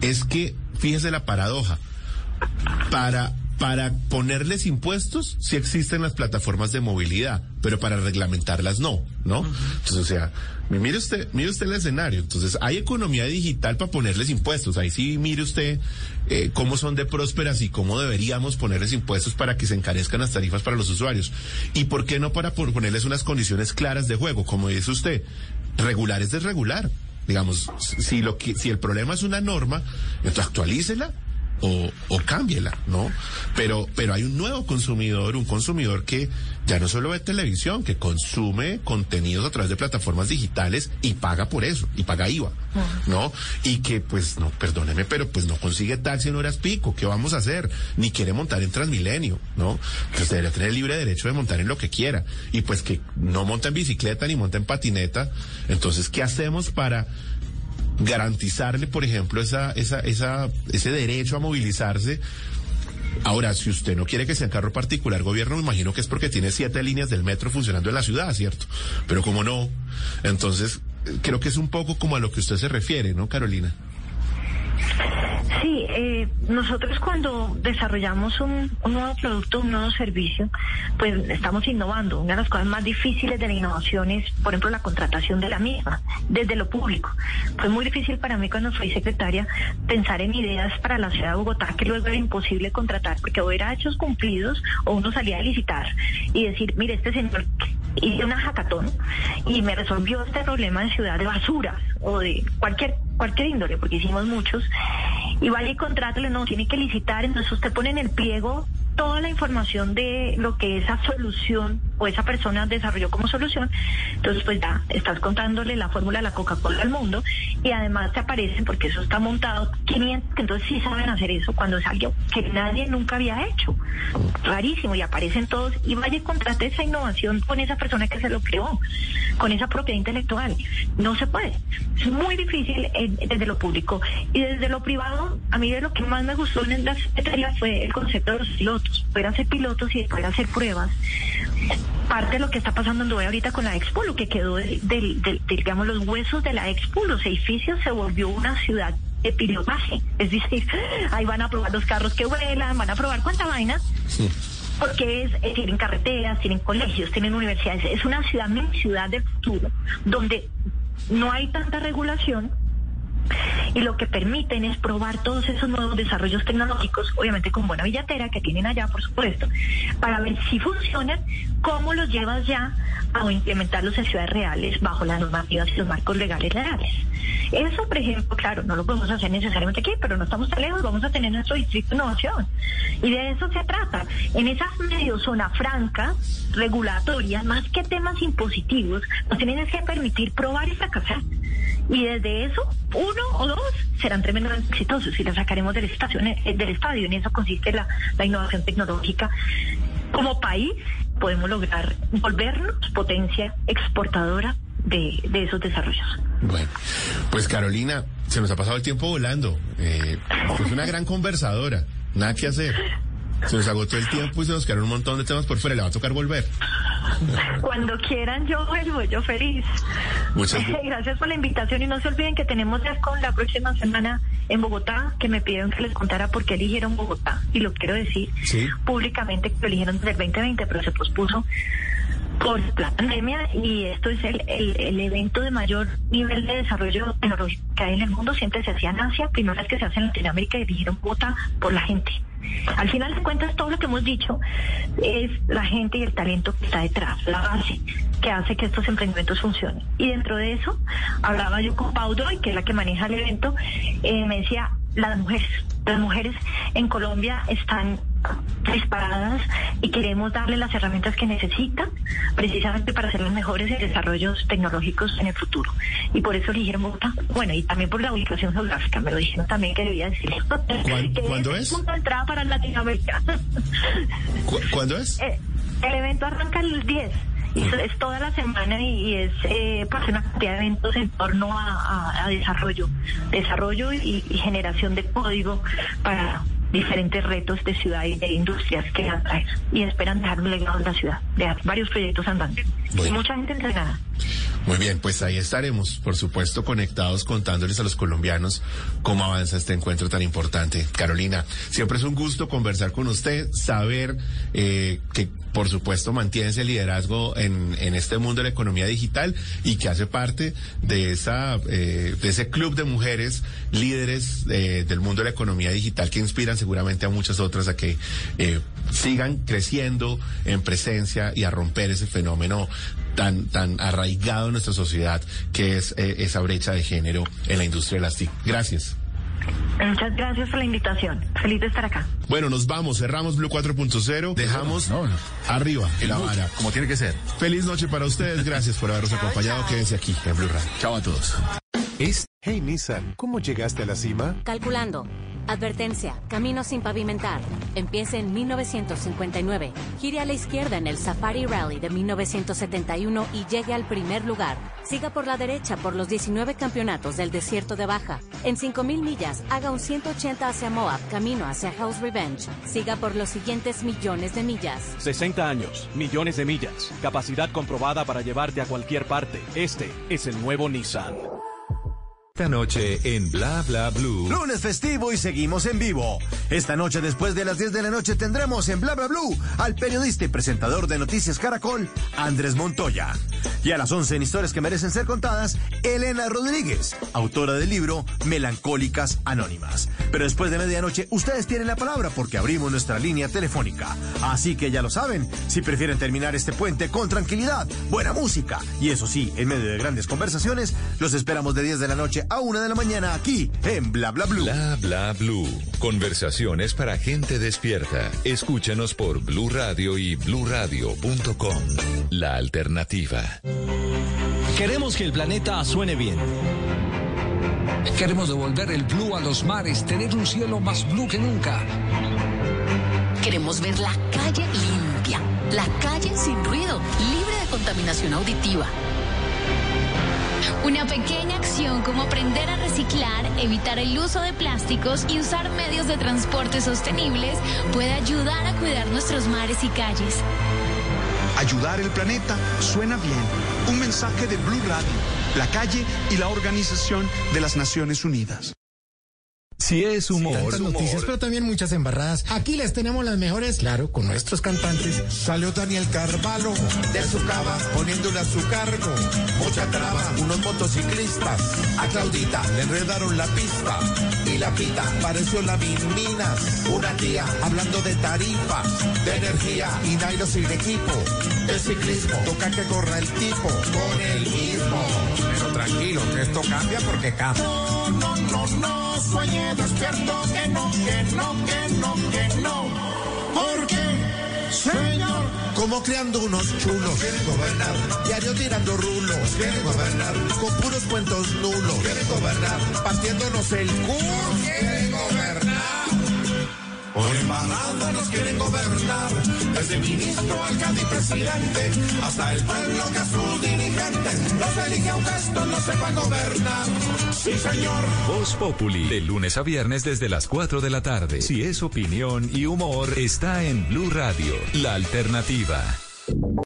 es que, fíjese la paradoja, para para ponerles impuestos sí existen las plataformas de movilidad, pero para reglamentarlas no, ¿no? Entonces, o sea, mire usted, mire usted el escenario. Entonces, hay economía digital para ponerles impuestos. Ahí sí mire usted eh, cómo son de prósperas y cómo deberíamos ponerles impuestos para que se encarezcan las tarifas para los usuarios. ¿Y por qué no para ponerles unas condiciones claras de juego? Como dice usted, regular es desregular. Digamos, si lo que, si el problema es una norma, entonces actualícela o, o cámbiela, ¿no? Pero, pero hay un nuevo consumidor, un consumidor que ya no solo ve televisión, que consume contenidos a través de plataformas digitales y paga por eso, y paga IVA, ¿no? Y que, pues, no, perdóneme, pero pues no consigue taxi en horas pico, ¿qué vamos a hacer? Ni quiere montar en Transmilenio, ¿no? Pues debería tener libre derecho de montar en lo que quiera. Y pues que no monta en bicicleta ni monta en patineta. Entonces, ¿qué hacemos para garantizarle, por ejemplo, esa, esa, esa, ese derecho a movilizarse. Ahora, si usted no quiere que sea carro particular gobierno, me imagino que es porque tiene siete líneas del metro funcionando en la ciudad, ¿cierto? Pero como no, entonces creo que es un poco como a lo que usted se refiere, ¿no, Carolina? Sí, eh, nosotros cuando desarrollamos un, nuevo producto, un nuevo servicio, pues estamos innovando. Una de las cosas más difíciles de la innovación es, por ejemplo, la contratación de la misma, desde lo público. Fue muy difícil para mí cuando fui secretaria pensar en ideas para la ciudad de Bogotá que luego era imposible contratar, porque o era hechos cumplidos o uno salía a licitar y decir, mire, este señor hizo una jacatón y me resolvió este problema de ciudad de basura o de cualquier cualquier índole, porque hicimos muchos, y vaya y contrátale, no, tiene que licitar, entonces usted pone en el pliego toda la información de lo que esa solución o esa persona desarrolló como solución, entonces pues ya estás contándole la fórmula de la Coca-Cola al mundo y además te aparecen, porque eso está montado, 500 que entonces sí saben hacer eso cuando es algo que nadie nunca había hecho. Rarísimo, y aparecen todos y vaya y contrate esa innovación con esa persona que se lo creó, con esa propiedad intelectual. No se puede. Es muy difícil eh, desde lo público y desde lo privado. A mí de lo que más me gustó en la secretaría fue el concepto de los pilotos. Poder hacer pilotos y después hacer pruebas parte de lo que está pasando en Dubái ahorita con la Expo, lo que quedó de, de- de- de, digamos, los huesos de la Expo, los edificios se volvió una ciudad de pilotaje. Es decir, <laughs> ahí van a probar los carros que vuelan, van a probar cuánta vaina. Porque es, eh, tienen carreteras, tienen colegios, tienen universidades. Es una ciudad, mi ciudad del futuro, donde no hay tanta regulación, y lo que permiten es probar todos esos nuevos desarrollos tecnológicos, obviamente con buena billetera que tienen allá, por supuesto, para ver si funcionan, cómo los llevas ya a implementarlos en ciudades reales bajo las normativas y los marcos legales reales. Eso, por ejemplo, claro, no lo podemos hacer necesariamente aquí, pero no estamos tan lejos, vamos a tener nuestro distrito de innovación. Y de eso se trata. En esa medio zona franca, regulatoria, más que temas impositivos, nos tienen que permitir probar y fracasar. Y desde eso, uno o dos serán tremendamente exitosos y los sacaremos del, estacio, eh, del estadio. En eso consiste la, la innovación tecnológica. Como país podemos lograr volvernos potencia exportadora de, de esos desarrollos. Bueno, pues Carolina, se nos ha pasado el tiempo volando. Eh, es una gran conversadora, nada que hacer. Se nos agotó el tiempo y se nos quedaron un montón de temas por fuera. Le va a tocar volver. <laughs> Cuando quieran, yo vuelvo, yo feliz. Muchas <laughs> gra- Gracias por la invitación y no se olviden que tenemos con la próxima semana en Bogotá, que me pidieron que les contara por qué eligieron Bogotá. Y lo quiero decir Sí. públicamente que lo eligieron desde el 2020, pero se pospuso por la pandemia y esto es el, el, el evento de mayor nivel de desarrollo tecnológico que hay en el mundo. Siempre se hacía en Asia, primera vez que se hace en Latinoamérica y eligieron Bogotá por la gente. Al final de cuentas, todo lo que hemos dicho es la gente y el talento que está detrás, la base que hace que estos emprendimientos funcionen. Y dentro de eso, hablaba yo con Pau Doy, que es la que maneja el evento, eh, me decía, las mujeres, las mujeres en Colombia están disparadas y queremos darle las herramientas que necesitan precisamente para ser los mejores en desarrollos tecnológicos en el futuro. Y por eso eligieron Bogotá. Bueno, y también por la ubicación geográfica, me lo dijeron también que debía decirlo. <laughs> Que cuándo el es? punto de entrada para Latinoamérica. ¿Cu- ¿Cuándo es? <laughs> Eh, el evento arranca el 10 y es, es toda la semana y, es eh, pues una cantidad de eventos en torno a, a- a desarrollo, desarrollo y, y generación de código para diferentes retos de ciudad y de industrias que a traer y esperan dejar un legado en la ciudad, de varios proyectos andando mucha gente entrenada. Muy bien, pues ahí estaremos, por supuesto, conectados contándoles a los colombianos cómo avanza este encuentro tan importante. Carolina, siempre es un gusto conversar con usted, saber eh, que, por supuesto, mantiene ese liderazgo en, en este mundo de la economía digital y que hace parte de, esa, eh, de ese club de mujeres líderes eh, del mundo de la economía digital que inspiran seguramente a muchas otras a que eh, sigan creciendo en presencia y a romper ese fenómeno tan, tan arraigado en nuestra sociedad que es eh, esa brecha de género en la industria de las TIC. Gracias. Muchas gracias por la invitación. Feliz de estar acá. Bueno, nos vamos, cerramos Blue 4.0, dejamos arriba la vara. Como tiene que ser. Feliz noche para ustedes, gracias por habernos acompañado, quédense aquí en Blue Radio. Chao a todos. Hey Nissan, ¿cómo llegaste a la cima? Calculando. Advertencia, camino sin pavimentar. Empiece en 1959. Gire a la izquierda en el Safari Rally de 1971 y llegue al primer lugar. Siga por la derecha por los 19 campeonatos del desierto de Baja. En 5000 millas, haga un 180 hacia Moab, camino hacia House Revenge. Siga por los siguientes millones de millas. 60 años, millones de millas, capacidad comprobada para llevarte a cualquier parte. Este es el nuevo Nissan. Esta noche en Bla Bla Blue. Lunes festivo y seguimos en vivo. Esta noche, después de las 10 de la noche, tendremos en Bla Bla Blue al periodista y presentador de Noticias Caracol, Andrés Montoya. Y a las 11 en Historias que merecen ser contadas, Elena Rodríguez, autora del libro Melancólicas Anónimas. Pero después de medianoche, ustedes tienen la palabra porque abrimos nuestra línea telefónica. Así que ya lo saben, si prefieren terminar este puente con tranquilidad, buena música y eso sí, en medio de grandes conversaciones, los esperamos de 10 de la noche a 1 de la mañana aquí en Bla Bla Blue. Bla Bla Blue. Conversaciones para gente despierta. Escúchanos por Blue Radio y bluradio.com. La alternativa. Queremos que el planeta suene bien. Queremos devolver el blue a los mares, tener un cielo más blue que nunca. Queremos ver la calle limpia, la calle sin ruido, libre de contaminación auditiva. Una pequeña acción como aprender a reciclar, evitar el uso de plásticos y usar medios de transporte sostenibles puede ayudar a cuidar nuestros mares y calles. Ayudar el planeta suena bien. Un mensaje de Blue Radio, la calle y la Organización de las Naciones Unidas. Si es humor, Tantas noticias, pero también muchas embarradas. Aquí les tenemos las mejores, claro, con nuestros cantantes. Salió Daniel Carvalho de su cava poniéndole a su cargo mucha traba. Unos motociclistas a Claudita le enredaron la pista la pita pareció la Minas. Una tía hablando de tarifas, de energía y Nairo sin equipo. De ciclismo toca que corra el tipo con el mismo. Pero tranquilo, que esto cambia porque cambia. No, no, no, no, sueñe despierto que no, que no, que no, que no. Porque, señor, como creando unos chulos. Quieren gobernar. Diario tirando rulos. Quieren gobernar. Con puros cuentos nulos. Quieren gobernar. Partiéndonos el culo. Quieren gobernar. Por embarrada nos quieren gobernar, desde ministro, alcalde y presidente, hasta el pueblo que a sus dirigentes los elige aunque esto no sepa gobernar. Sí, señor. Voz Populi, de lunes a viernes desde las 4 de la tarde. Si es opinión y humor, está en Blue Radio, la alternativa.